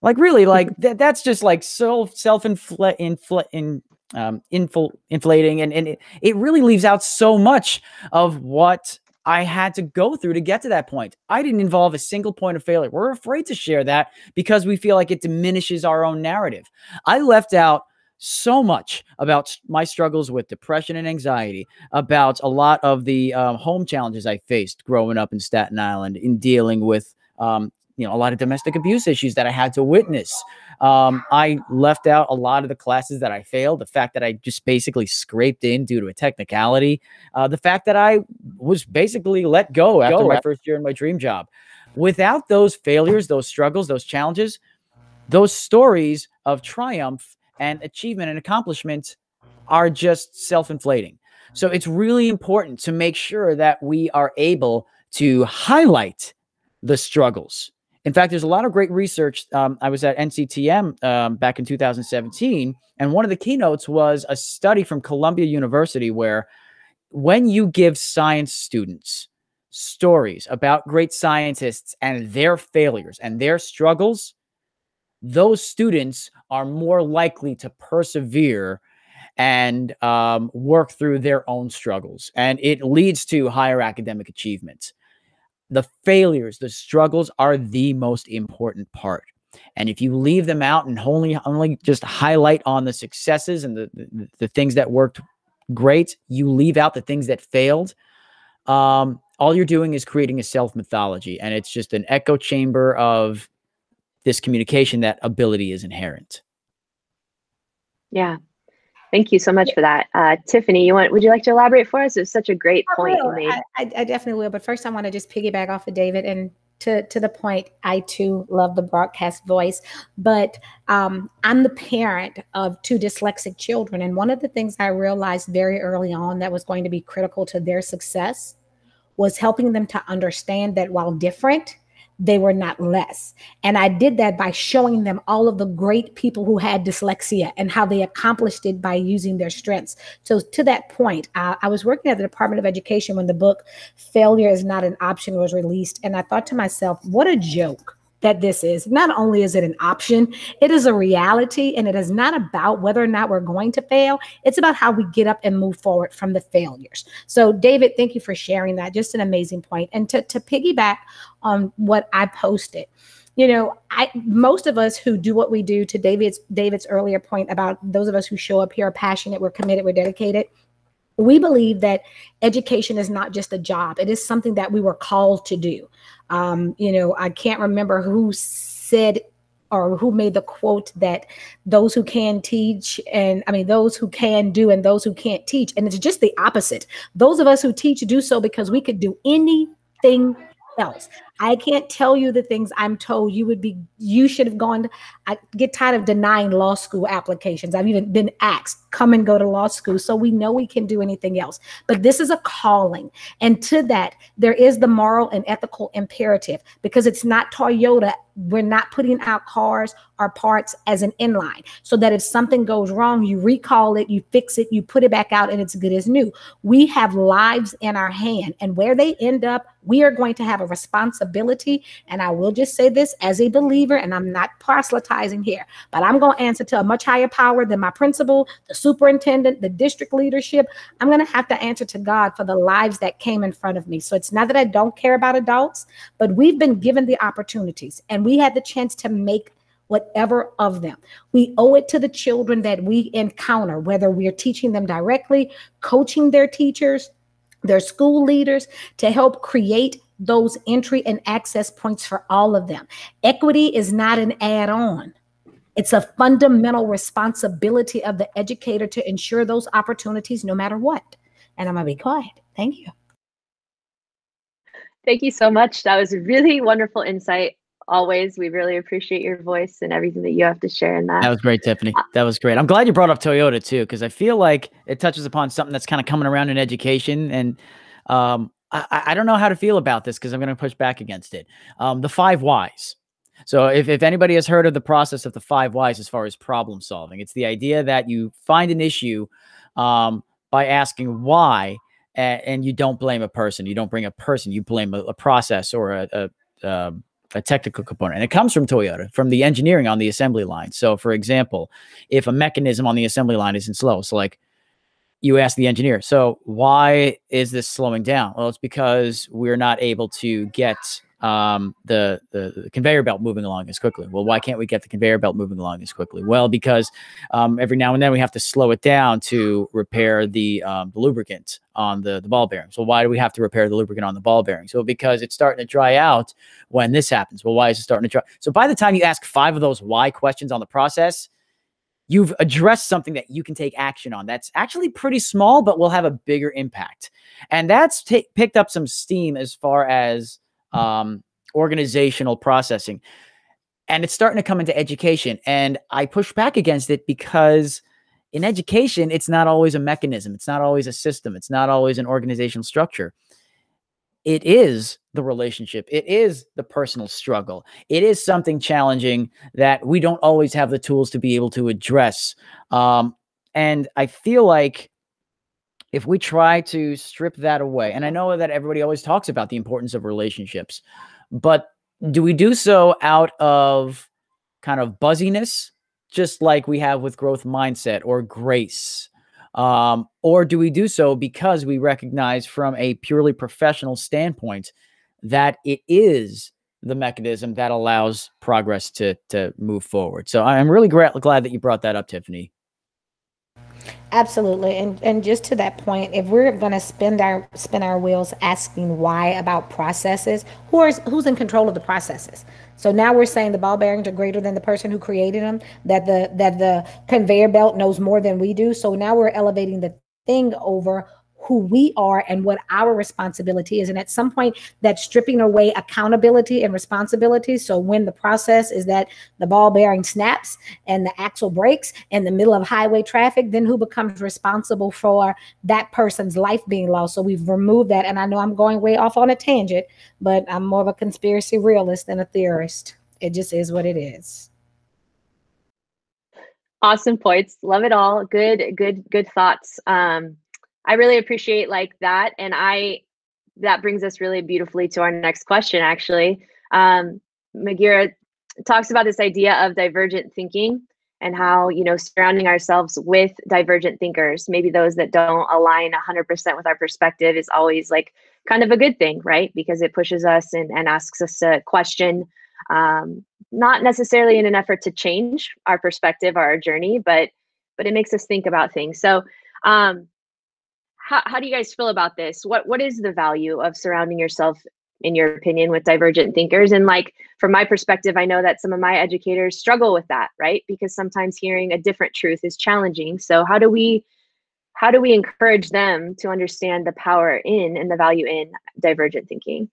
Like, really, like that, that's just like so self infl- infl- in, um, infl- inflating. And, and it, it really leaves out so much of what I had to go through to get to that point. I didn't involve a single point of failure. We're afraid to share that because we feel like it diminishes our own narrative. I left out so much about my struggles with depression and anxiety, about a lot of the um, home challenges I faced growing up in Staten Island, in dealing with um, you know a lot of domestic abuse issues that I had to witness. Um, I left out a lot of the classes that I failed. The fact that I just basically scraped in due to a technicality. Uh, the fact that I was basically let go after go. my first year in my dream job. Without those failures, those struggles, those challenges, those stories of triumph and achievement and accomplishment are just self-inflating. So it's really important to make sure that we are able to highlight the struggles. In fact, there's a lot of great research. Um, I was at NCTM um, back in 2017, and one of the keynotes was a study from Columbia University where when you give science students stories about great scientists and their failures and their struggles, those students are more likely to persevere and um, work through their own struggles. And it leads to higher academic achievement. The failures, the struggles are the most important part. And if you leave them out and only only just highlight on the successes and the, the, the things that worked great, you leave out the things that failed. Um, all you're doing is creating a self mythology, and it's just an echo chamber of this communication, that ability is inherent. Yeah. Thank you so much for that. Uh, Tiffany, you want, would you like to elaborate for us? It's such a great point you made. I, I, definitely will. But first I want to just piggyback off of David and to, to the point, I too love the broadcast voice, but um, I'm the parent of two dyslexic children. And one of the things I realized very early on that was going to be critical to their success was helping them to understand that while different, they were not less. And I did that by showing them all of the great people who had dyslexia and how they accomplished it by using their strengths. So, to that point, uh, I was working at the Department of Education when the book Failure is Not an Option was released. And I thought to myself, what a joke that this is. Not only is it an option, it is a reality, and it is not about whether or not we're going to fail. It's about how we get up and move forward from the failures. So, David, thank you for sharing that. Just an amazing point. And to, to piggyback on what I posted, you know i most of us who do what we do to david's david's earlier point about those of us who show up here are passionate we're committed we're dedicated we believe that education is not just a job it is something that we were called to do um, you know, I can't remember who said or who made the quote that those who can teach and I mean those who can do and those who can't teach. And it's just the opposite. Those of us who teach do so because we could do anything else. I can't tell you the things I'm told you would be, you should have gone. To, I get tired of denying law school applications. I've even been asked, come and go to law school. So we know we can do anything else. But this is a calling. And to that, there is the moral and ethical imperative because it's not Toyota. We're not putting out cars or parts as an inline so that if something goes wrong, you recall it, you fix it, you put it back out, and it's good as new. We have lives in our hand, and where they end up, we are going to have a responsibility. And I will just say this as a believer, and I'm not proselytizing here, but I'm going to answer to a much higher power than my principal, the superintendent, the district leadership. I'm going to have to answer to God for the lives that came in front of me. So it's not that I don't care about adults, but we've been given the opportunities and we had the chance to make whatever of them. We owe it to the children that we encounter, whether we're teaching them directly, coaching their teachers, their school leaders to help create those entry and access points for all of them. Equity is not an add on. It's a fundamental responsibility of the educator to ensure those opportunities no matter what. And I'm going to be quiet. Thank you. Thank you so much. That was a really wonderful insight. Always, we really appreciate your voice and everything that you have to share in that. That was great, Tiffany. That was great. I'm glad you brought up Toyota too, because I feel like it touches upon something that's kind of coming around in education. And um, I, I don't know how to feel about this because I'm going to push back against it. Um, the five whys. So if, if anybody has heard of the process of the five whys as far as problem solving, it's the idea that you find an issue um, by asking why, and, and, you don't blame a person. You don't bring a person. You blame a, a process or a, a, a, um, a technical component. And it comes from Toyota, from the engineering on the assembly line. So for example, if a mechanism on the assembly line isn't slow, so like you ask the engineer, so why is this slowing down? Well, it's because we're not able to get um, the, the, the conveyor belt moving along as quickly. Well, why can't we get the conveyor belt moving along as quickly? Well, because um, every now and then we have to slow it down to repair the, um, the lubricant on the, the ball bearing. So why do we have to repair the lubricant on the ball bearing? So because it's starting to dry out when this happens. Well, why is it starting to dry? So by the time you ask five of those why questions on the process, you've addressed something that you can take action on that's actually pretty small but will have a bigger impact and that's t- picked up some steam as far as um, organizational processing. And it's starting to come into education. And I push back against it because in education, it's not always a mechanism, it's not always a system, it's not always an organizational structure. It is the relationship, it is the personal struggle, it is something challenging that we don't always have the tools to be able to address. Um, and I feel like if we try to strip that away, and I know that everybody always talks about the importance of relationships, but do we do so out of kind of buzziness, just like we have with growth mindset or grace? Um, or do we do so because we recognize from a purely professional standpoint that it is the mechanism that allows progress to to move forward? So I'm really gra- glad that you brought that up, Tiffany. Absolutely. And and just to that point, if we're going to spend our spin our wheels asking why about processes, who is who's in control of the processes? So now we're saying the ball bearings are greater than the person who created them, that the that the conveyor belt knows more than we do. So now we're elevating the thing over who we are and what our responsibility is. And at some point, that's stripping away accountability and responsibility. So when the process is that the ball bearing snaps and the axle breaks in the middle of highway traffic, then who becomes responsible for that person's life being lost? So we've removed that. And I know I'm going way off on a tangent, but I'm more of a conspiracy realist than a theorist. It just is what it is. Awesome points. Love it all. Good, good, good thoughts. Um, I really appreciate like that. And I, that brings us really beautifully to our next question, actually. Um, Magiera talks about this idea of divergent thinking and how, you know, surrounding ourselves with divergent thinkers, maybe those that don't align 100% with our perspective is always like kind of a good thing, right? Because it pushes us and, and asks us to question, um, not necessarily in an effort to change our perspective or our journey, but but it makes us think about things. So um, how, how do you guys feel about this? What what is the value of surrounding yourself in your opinion with divergent thinkers? And like from my perspective i know that some of my educators struggle with that right? Because sometimes hearing a different truth is challenging. So how do we how do we encourage them to understand the power in and the value in divergent thinking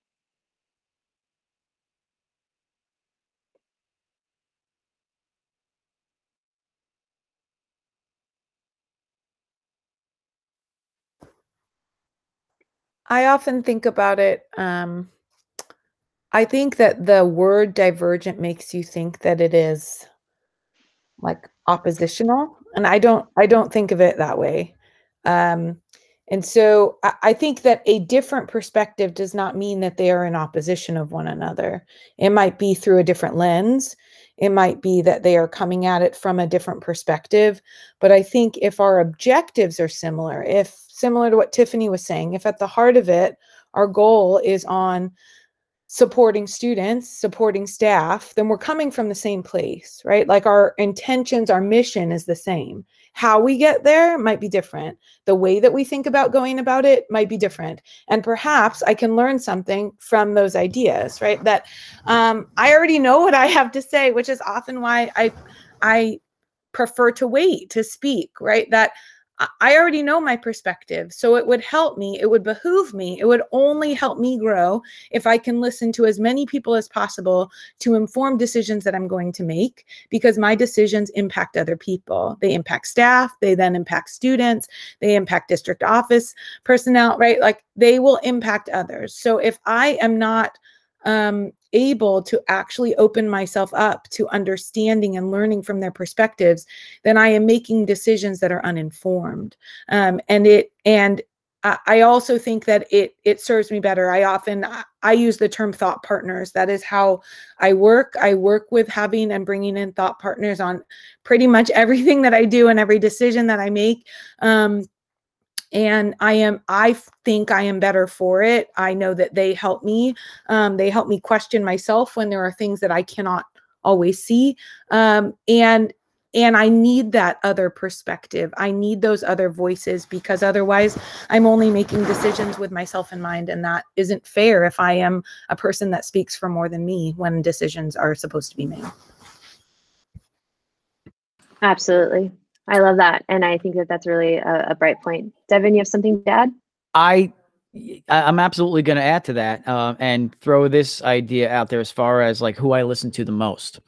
I often think about it. Um, I think that the word divergent makes you think that it is like oppositional, and I don't. I don't think of it that way. Um, and so I, I think that a different perspective does not mean that they are in opposition of one another. It might be through a different lens. It might be that they are coming at it from a different perspective. But I think if our objectives are similar, if similar to what Tiffany was saying, if at the heart of it, our goal is on supporting students, supporting staff, then we're coming from the same place, right? Like our intentions, our mission is the same. How we get there might be different. The way that we think about going about it might be different. And perhaps I can learn something from those ideas, right? That um, I already know what I have to say, which is often why I I prefer to wait to speak, right? That I already know my perspective. So it would help me, it would behoove me, it would only help me grow if I can listen to as many people as possible to inform decisions that I'm going to make because my decisions impact other people. They impact staff, they then impact students, they impact district office personnel, right? Like they will impact others. So if I am not um, able to actually open myself up to understanding and learning from their perspectives, then I am making decisions that are uninformed. Um, and it and I also think that it it serves me better. I often I use the term thought partners. That is how I work. I work with having and bringing in thought partners on pretty much everything that I do and every decision that I make. Um, and i am i think i am better for it. I know that they help me um, they help me question myself when there are things that i cannot always see um, and and i need that other perspective. I need those other voices because otherwise i'm only making decisions with myself in mind and that isn't fair if i am a person that speaks for more than me when decisions are supposed to be made. Absolutely i love that and i think that that's really a, a bright point. Devin you have something to add? I i'm absolutely going to add to that uh, and throw this idea out there as far as like who i listen to the most.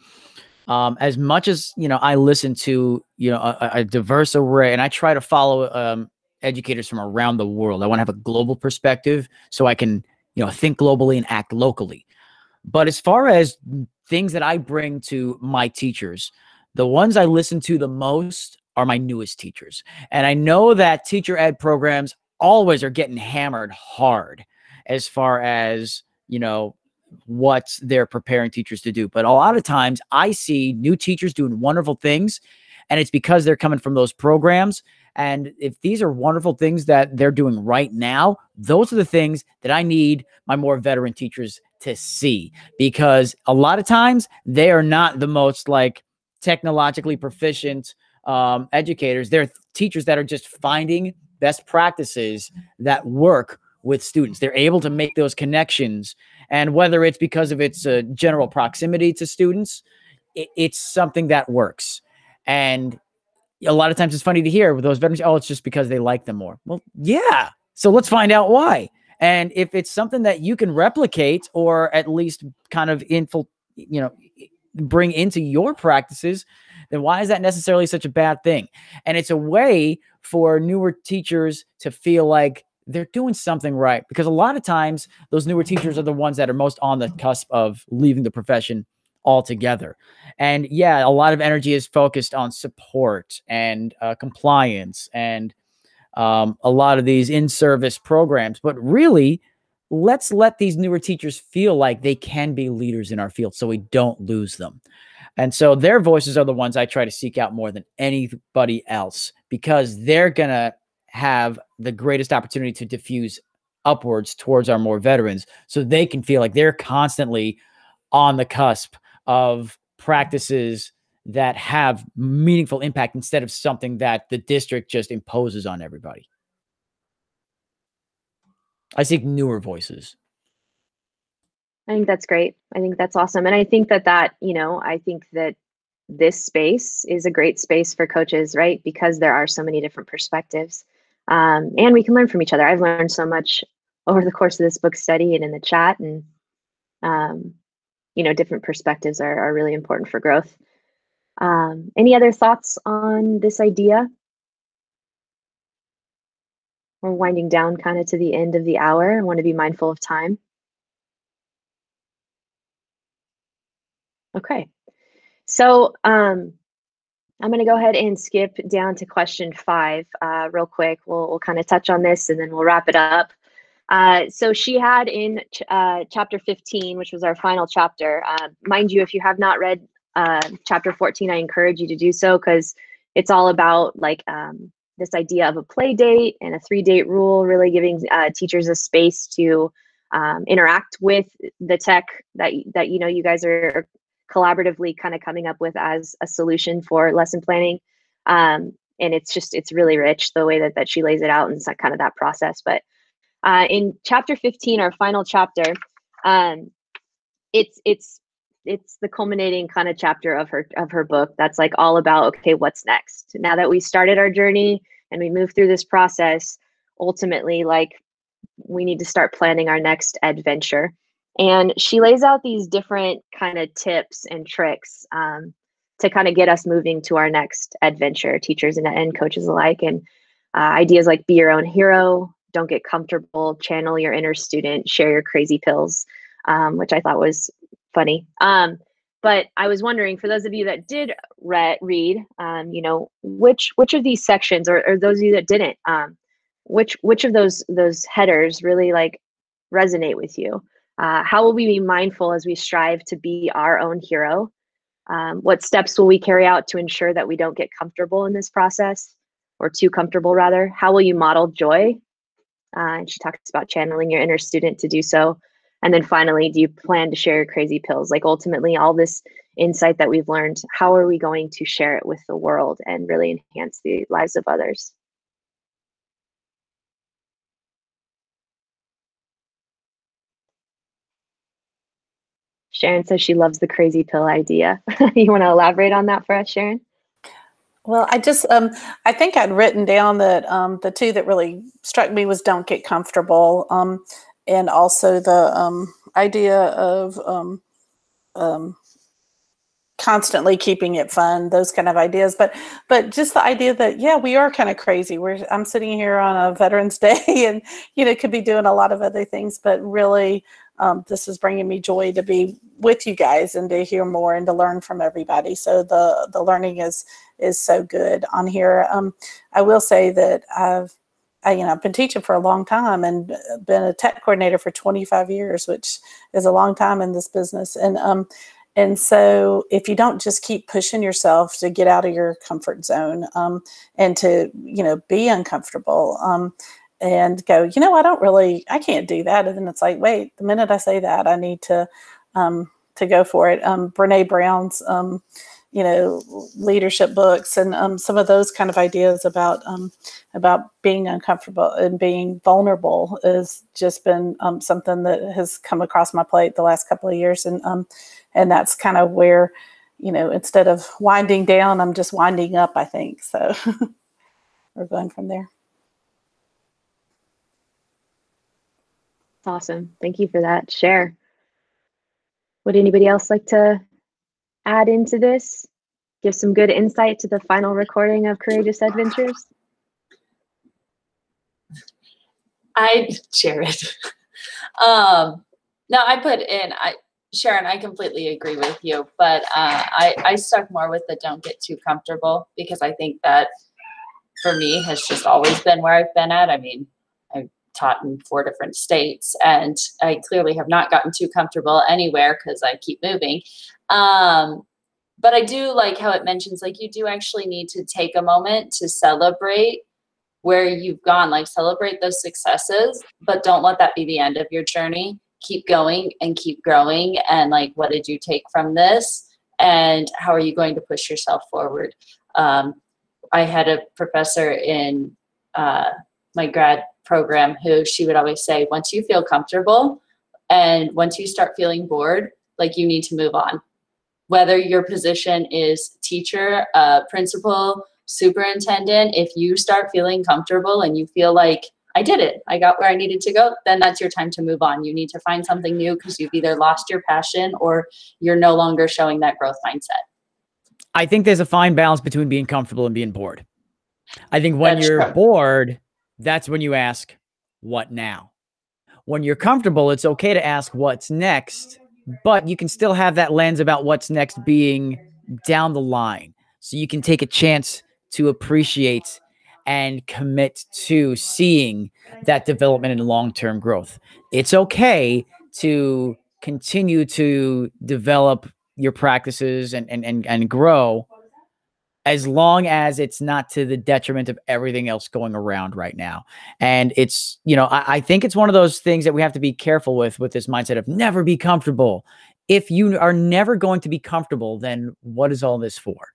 Um, as much as you know i listen to you know a, a diverse array and i try to follow um, educators from around the world. I want to have a global perspective so i can you know think globally and act locally. But as far as things that i bring to my teachers the ones i listen to the most are my newest teachers and i know that teacher ed programs always are getting hammered hard as far as you know what they're preparing teachers to do. But a lot of times I see new teachers doing wonderful things, and it's because they're coming from those programs. And if these are wonderful things that they're doing right now, those are the things that I need my more veteran teachers to see because a lot of times they are not the most like technologically proficient um, educators. They're teachers that are just finding best practices that work with students. They're able to make those connections and whether it's because of its uh, general proximity to students, it, it's something that works. And a lot of times it's funny to hear with those veterans, oh, it's just because they like them more. Well, yeah. So let's find out why. And if it's something that you can replicate or at least kind of infil, you know, bring into your practices, then why is that necessarily such a bad thing? And it's a way for newer teachers to feel like they're doing something right because a lot of times those newer teachers are the ones that are most on the cusp of leaving the profession altogether. And yeah, a lot of energy is focused on support and uh, compliance and um, a lot of these in service programs. But really, let's let these newer teachers feel like they can be leaders in our field so we don't lose them. And so their voices are the ones I try to seek out more than anybody else because they're going to have the greatest opportunity to diffuse upwards towards our more veterans so they can feel like they're constantly on the cusp of practices that have meaningful impact instead of something that the district just imposes on everybody. I seek newer voices. I think that's great. I think that's awesome. And I think that that, you know, I think that this space is a great space for coaches, right? Because there are so many different perspectives um, and we can learn from each other. I've learned so much over the course of this book study and in the chat, and um, you know, different perspectives are, are really important for growth. Um, any other thoughts on this idea? We're winding down kind of to the end of the hour. I want to be mindful of time. Okay. So um, I'm going to go ahead and skip down to question five uh, real quick. We'll, we'll kind of touch on this and then we'll wrap it up. Uh, so she had in ch uh, chapter 15, which was our final chapter. Uh, mind you, if you have not read uh, chapter 14, I encourage you to do so because it's all about like um, this idea of a play date and a three date rule, really giving uh, teachers a space to um, interact with the tech that that you know you guys are collaboratively kind of coming up with as a solution for lesson planning. Um, and it's just, it's really rich the way that, that she lays it out and it's kind of that process. But uh, in chapter 15, our final chapter, um, it's, it's, it's the culminating kind of chapter of her of her book that's like all about okay what's next now that we started our journey and we move through this process ultimately like we need to start planning our next adventure and she lays out these different kind of tips and tricks um, to kind of get us moving to our next adventure, teachers and, and coaches alike. And uh, ideas like be your own hero, don't get comfortable, channel your inner student, share your crazy pills, um, which I thought was funny. Um, but I was wondering, for those of you that did re- read, um, you know, which which of these sections, or, or those of you that didn't, um, which which of those those headers really like resonate with you? Uh, how will we be mindful as we strive to be our own hero? Um, what steps will we carry out to ensure that we don't get comfortable in this process? or too comfortable rather, how will you model joy? Uh, and she talks about channeling your inner student to do so. And then finally, do you plan to share your crazy pills? Like ultimately, all this insight that we've learned, how are we going to share it with the world and really enhance the lives of others? Sharon says she loves the crazy pill idea. you want to elaborate on that for us, Sharon? Well, I just, um, I think I'd written down that um, the two that really struck me was don't get comfortable, um, and also the um, idea of um, um, constantly keeping it fun, those kind of ideas. But, but just the idea that yeah, we are kind of crazy. We're I'm sitting here on a Veterans Day, and you know could be doing a lot of other things, but really um, this is bringing me joy to be with you guys and to hear more and to learn from everybody. So the the learning is is so good on here. Um, I will say that I've I, you know I've been teaching for a long time and been a tech coordinator for 25 years, which is a long time in this business. And um, and so if you don't just keep pushing yourself to get out of your comfort zone um, and to you know be uncomfortable um, and go, you know, I don't really, I can't do that. And then it's like, wait, the minute I say that, I need to, um, to go for it. Um, Brene Brown's, um, you know, leadership books and um, some of those kind of ideas about um, about being uncomfortable and being vulnerable has just been um, something that has come across my plate the last couple of years, and um, and that's kind of where, you know, instead of winding down, I'm just winding up. I think so. We're going from there. Awesome. Thank you for that share. Would anybody else like to add into this? Give some good insight to the final recording of Courageous Edventures? I share it. um, no, I put in, I, Sharon, I completely agree with you, but uh, I, I stuck more with the don't get too comfortable because I think that for me has just always been where I've been at. I mean, I've taught in four different states and i clearly have not gotten too comfortable anywhere because i keep moving um, but i do like how it mentions like you do actually need to take a moment to celebrate where you've gone like celebrate those successes but don't let that be the end of your journey. Keep going and keep growing and like what did you take from this? And how are you going to push yourself forward? Um, i had a professor in uh, my grad program who she would always say, once you feel comfortable and once you start feeling bored, like you need to move on. Whether your position is teacher, uh, principal, superintendent, if you start feeling comfortable and you feel like I did it, I got where I needed to go, then that's your time to move on. You need to find something new because you've either lost your passion or you're no longer showing that growth mindset. I think there's a fine balance between being comfortable and being bored. I think when that's you're true. bored, that's when you ask, what now? When you're comfortable, it's okay to ask what's next, but you can still have that lens about what's next being down the line. So you can take a chance to appreciate and commit to seeing that development and long term growth. It's okay to continue to develop your practices and, and, and, and grow as long as it's not to the detriment of everything else going around right now. And it's, you know, I, I, think it's one of those things that we have to be careful with, with this mindset of never be comfortable. If you are never going to be comfortable, then what is all this for?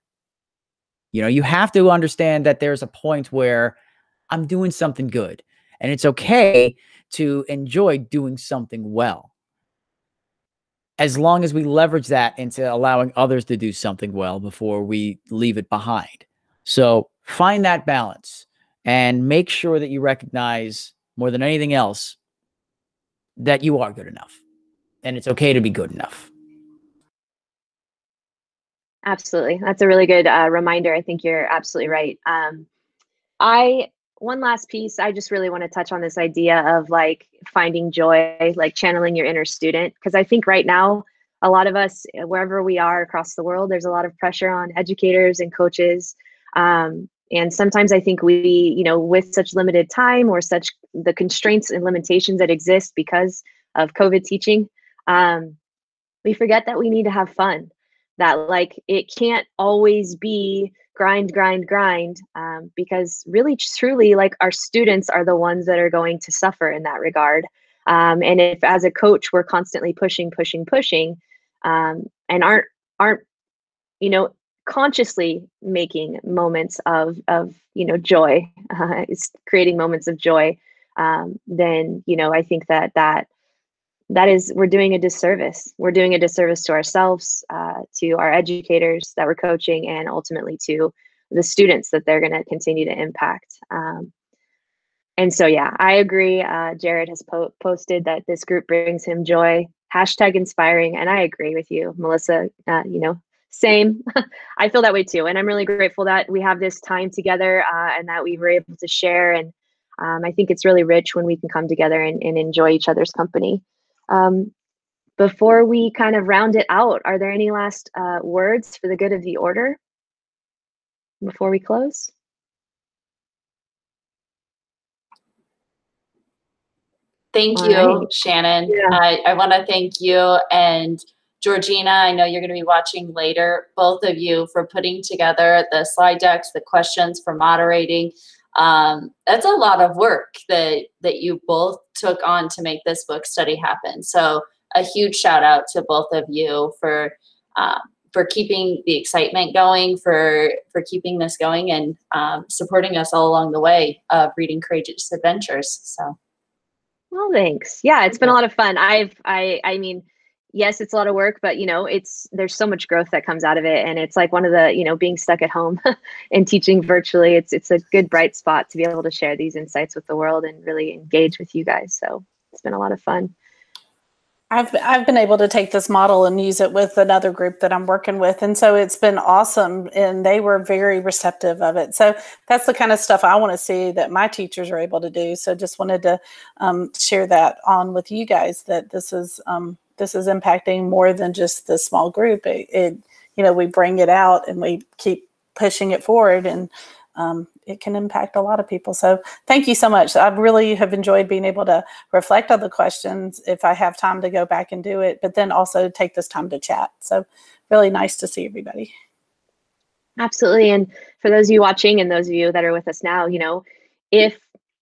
You know, you have to understand that there's a point where I'm doing something good and it's okay to enjoy doing something well as long as we leverage that into allowing others to do something well before we leave it behind. So find that balance and make sure that you recognize more than anything else that you are good enough and it's okay to be good enough. Absolutely. That's a really good uh, reminder. I think you're absolutely right. Um, I one last piece i just really want to touch on this idea of like finding joy like channeling your inner student because i think right now a lot of us wherever we are across the world there's a lot of pressure on educators and coaches um, and sometimes i think we you know with such limited time or such the constraints and limitations that exist because of covid teaching um, we forget that we need to have fun that like it can't always be grind grind grind um, because really truly like our students are the ones that are going to suffer in that regard. Um, and if as a coach we're constantly pushing pushing pushing um, and aren't aren't you know consciously making moments of of you know joy uh, it's creating moments of joy um, then you know i think that that that is we're doing a disservice. We're doing a disservice to ourselves uh, to our educators that we're coaching and ultimately to the students that they're going to continue to impact um, and so yeah i agree uh, jared has po- posted that this group brings him joy. Hashtag inspiring and i agree with you melissa uh, you know same. I feel that way too and i'm really grateful that we have this time together uh, and that we were able to share and um, i think it's really rich when we can come together and, and enjoy each other's company um, before we kind of round it out are there any last uh, words for the good of the order before we close Thank All you, right. Shannon. Yeah. I, I want to thank you and Georgina. I know you're going to be watching later. Both of you for putting together the slide decks, the questions, for moderating. Um, that's a lot of work that that you both took on to make this book study happen. So a huge shout out to both of you for uh, for keeping the excitement going, for for keeping this going, and um, supporting us all along the way of reading Courageous Edventures. So. Well, thanks. Yeah, it's been a lot of fun. I've, I, I mean, yes, it's a lot of work, but you know, it's there's so much growth that comes out of it, and it's like one of the, you know, being stuck at home and teaching virtually. It's it's a good bright spot to be able to share these insights with the world and really engage with you guys. So it's been a lot of fun. I've I've been able to take this model and use it with another group that I'm working with, and so it's been awesome, and they were very receptive of it. So that's the kind of stuff I want to see that my teachers are able to do. So just wanted to um, share that on with you guys that this is um, this is impacting more than just the small group. It, it you know we bring it out and we keep pushing it forward, and um, it can impact a lot of people. So thank you so much. I really have enjoyed being able to reflect on the questions if I have time to go back and do it, but then also take this time to chat. So really nice to see everybody. Absolutely. And for those of you watching and those of you that are with us now, you know, if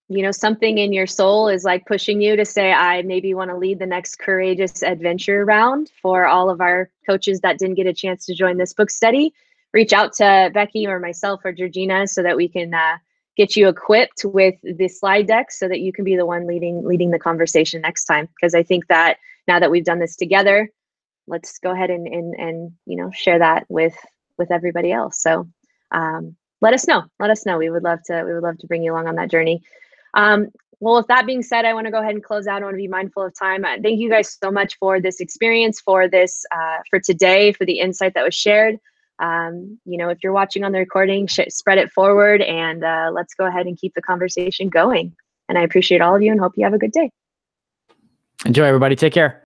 you know something in your soul is like pushing you to say i maybe want to lead the next courageous adventure round for all of our coaches that didn't get a chance to join this book study reach out to Becky or myself or Georgina so that we can uh, get you equipped with the slide deck so that you can be the one leading leading the conversation next time. Because I think that now that we've done this together, let's go ahead and and and you know share that with with everybody else. So um, let us know. Let us know. We would love to we would love to bring you along on that journey. Um, well, with that being said, I want to go ahead and close out. I want to be mindful of time. Uh, thank you guys so much for this experience, for this, uh, for today, for the insight that was shared um, you know, if you're watching on the recording, spread it forward and uh, let's go ahead and keep the conversation going. And I appreciate all of you and hope you have a good day. Enjoy, everybody. Take care.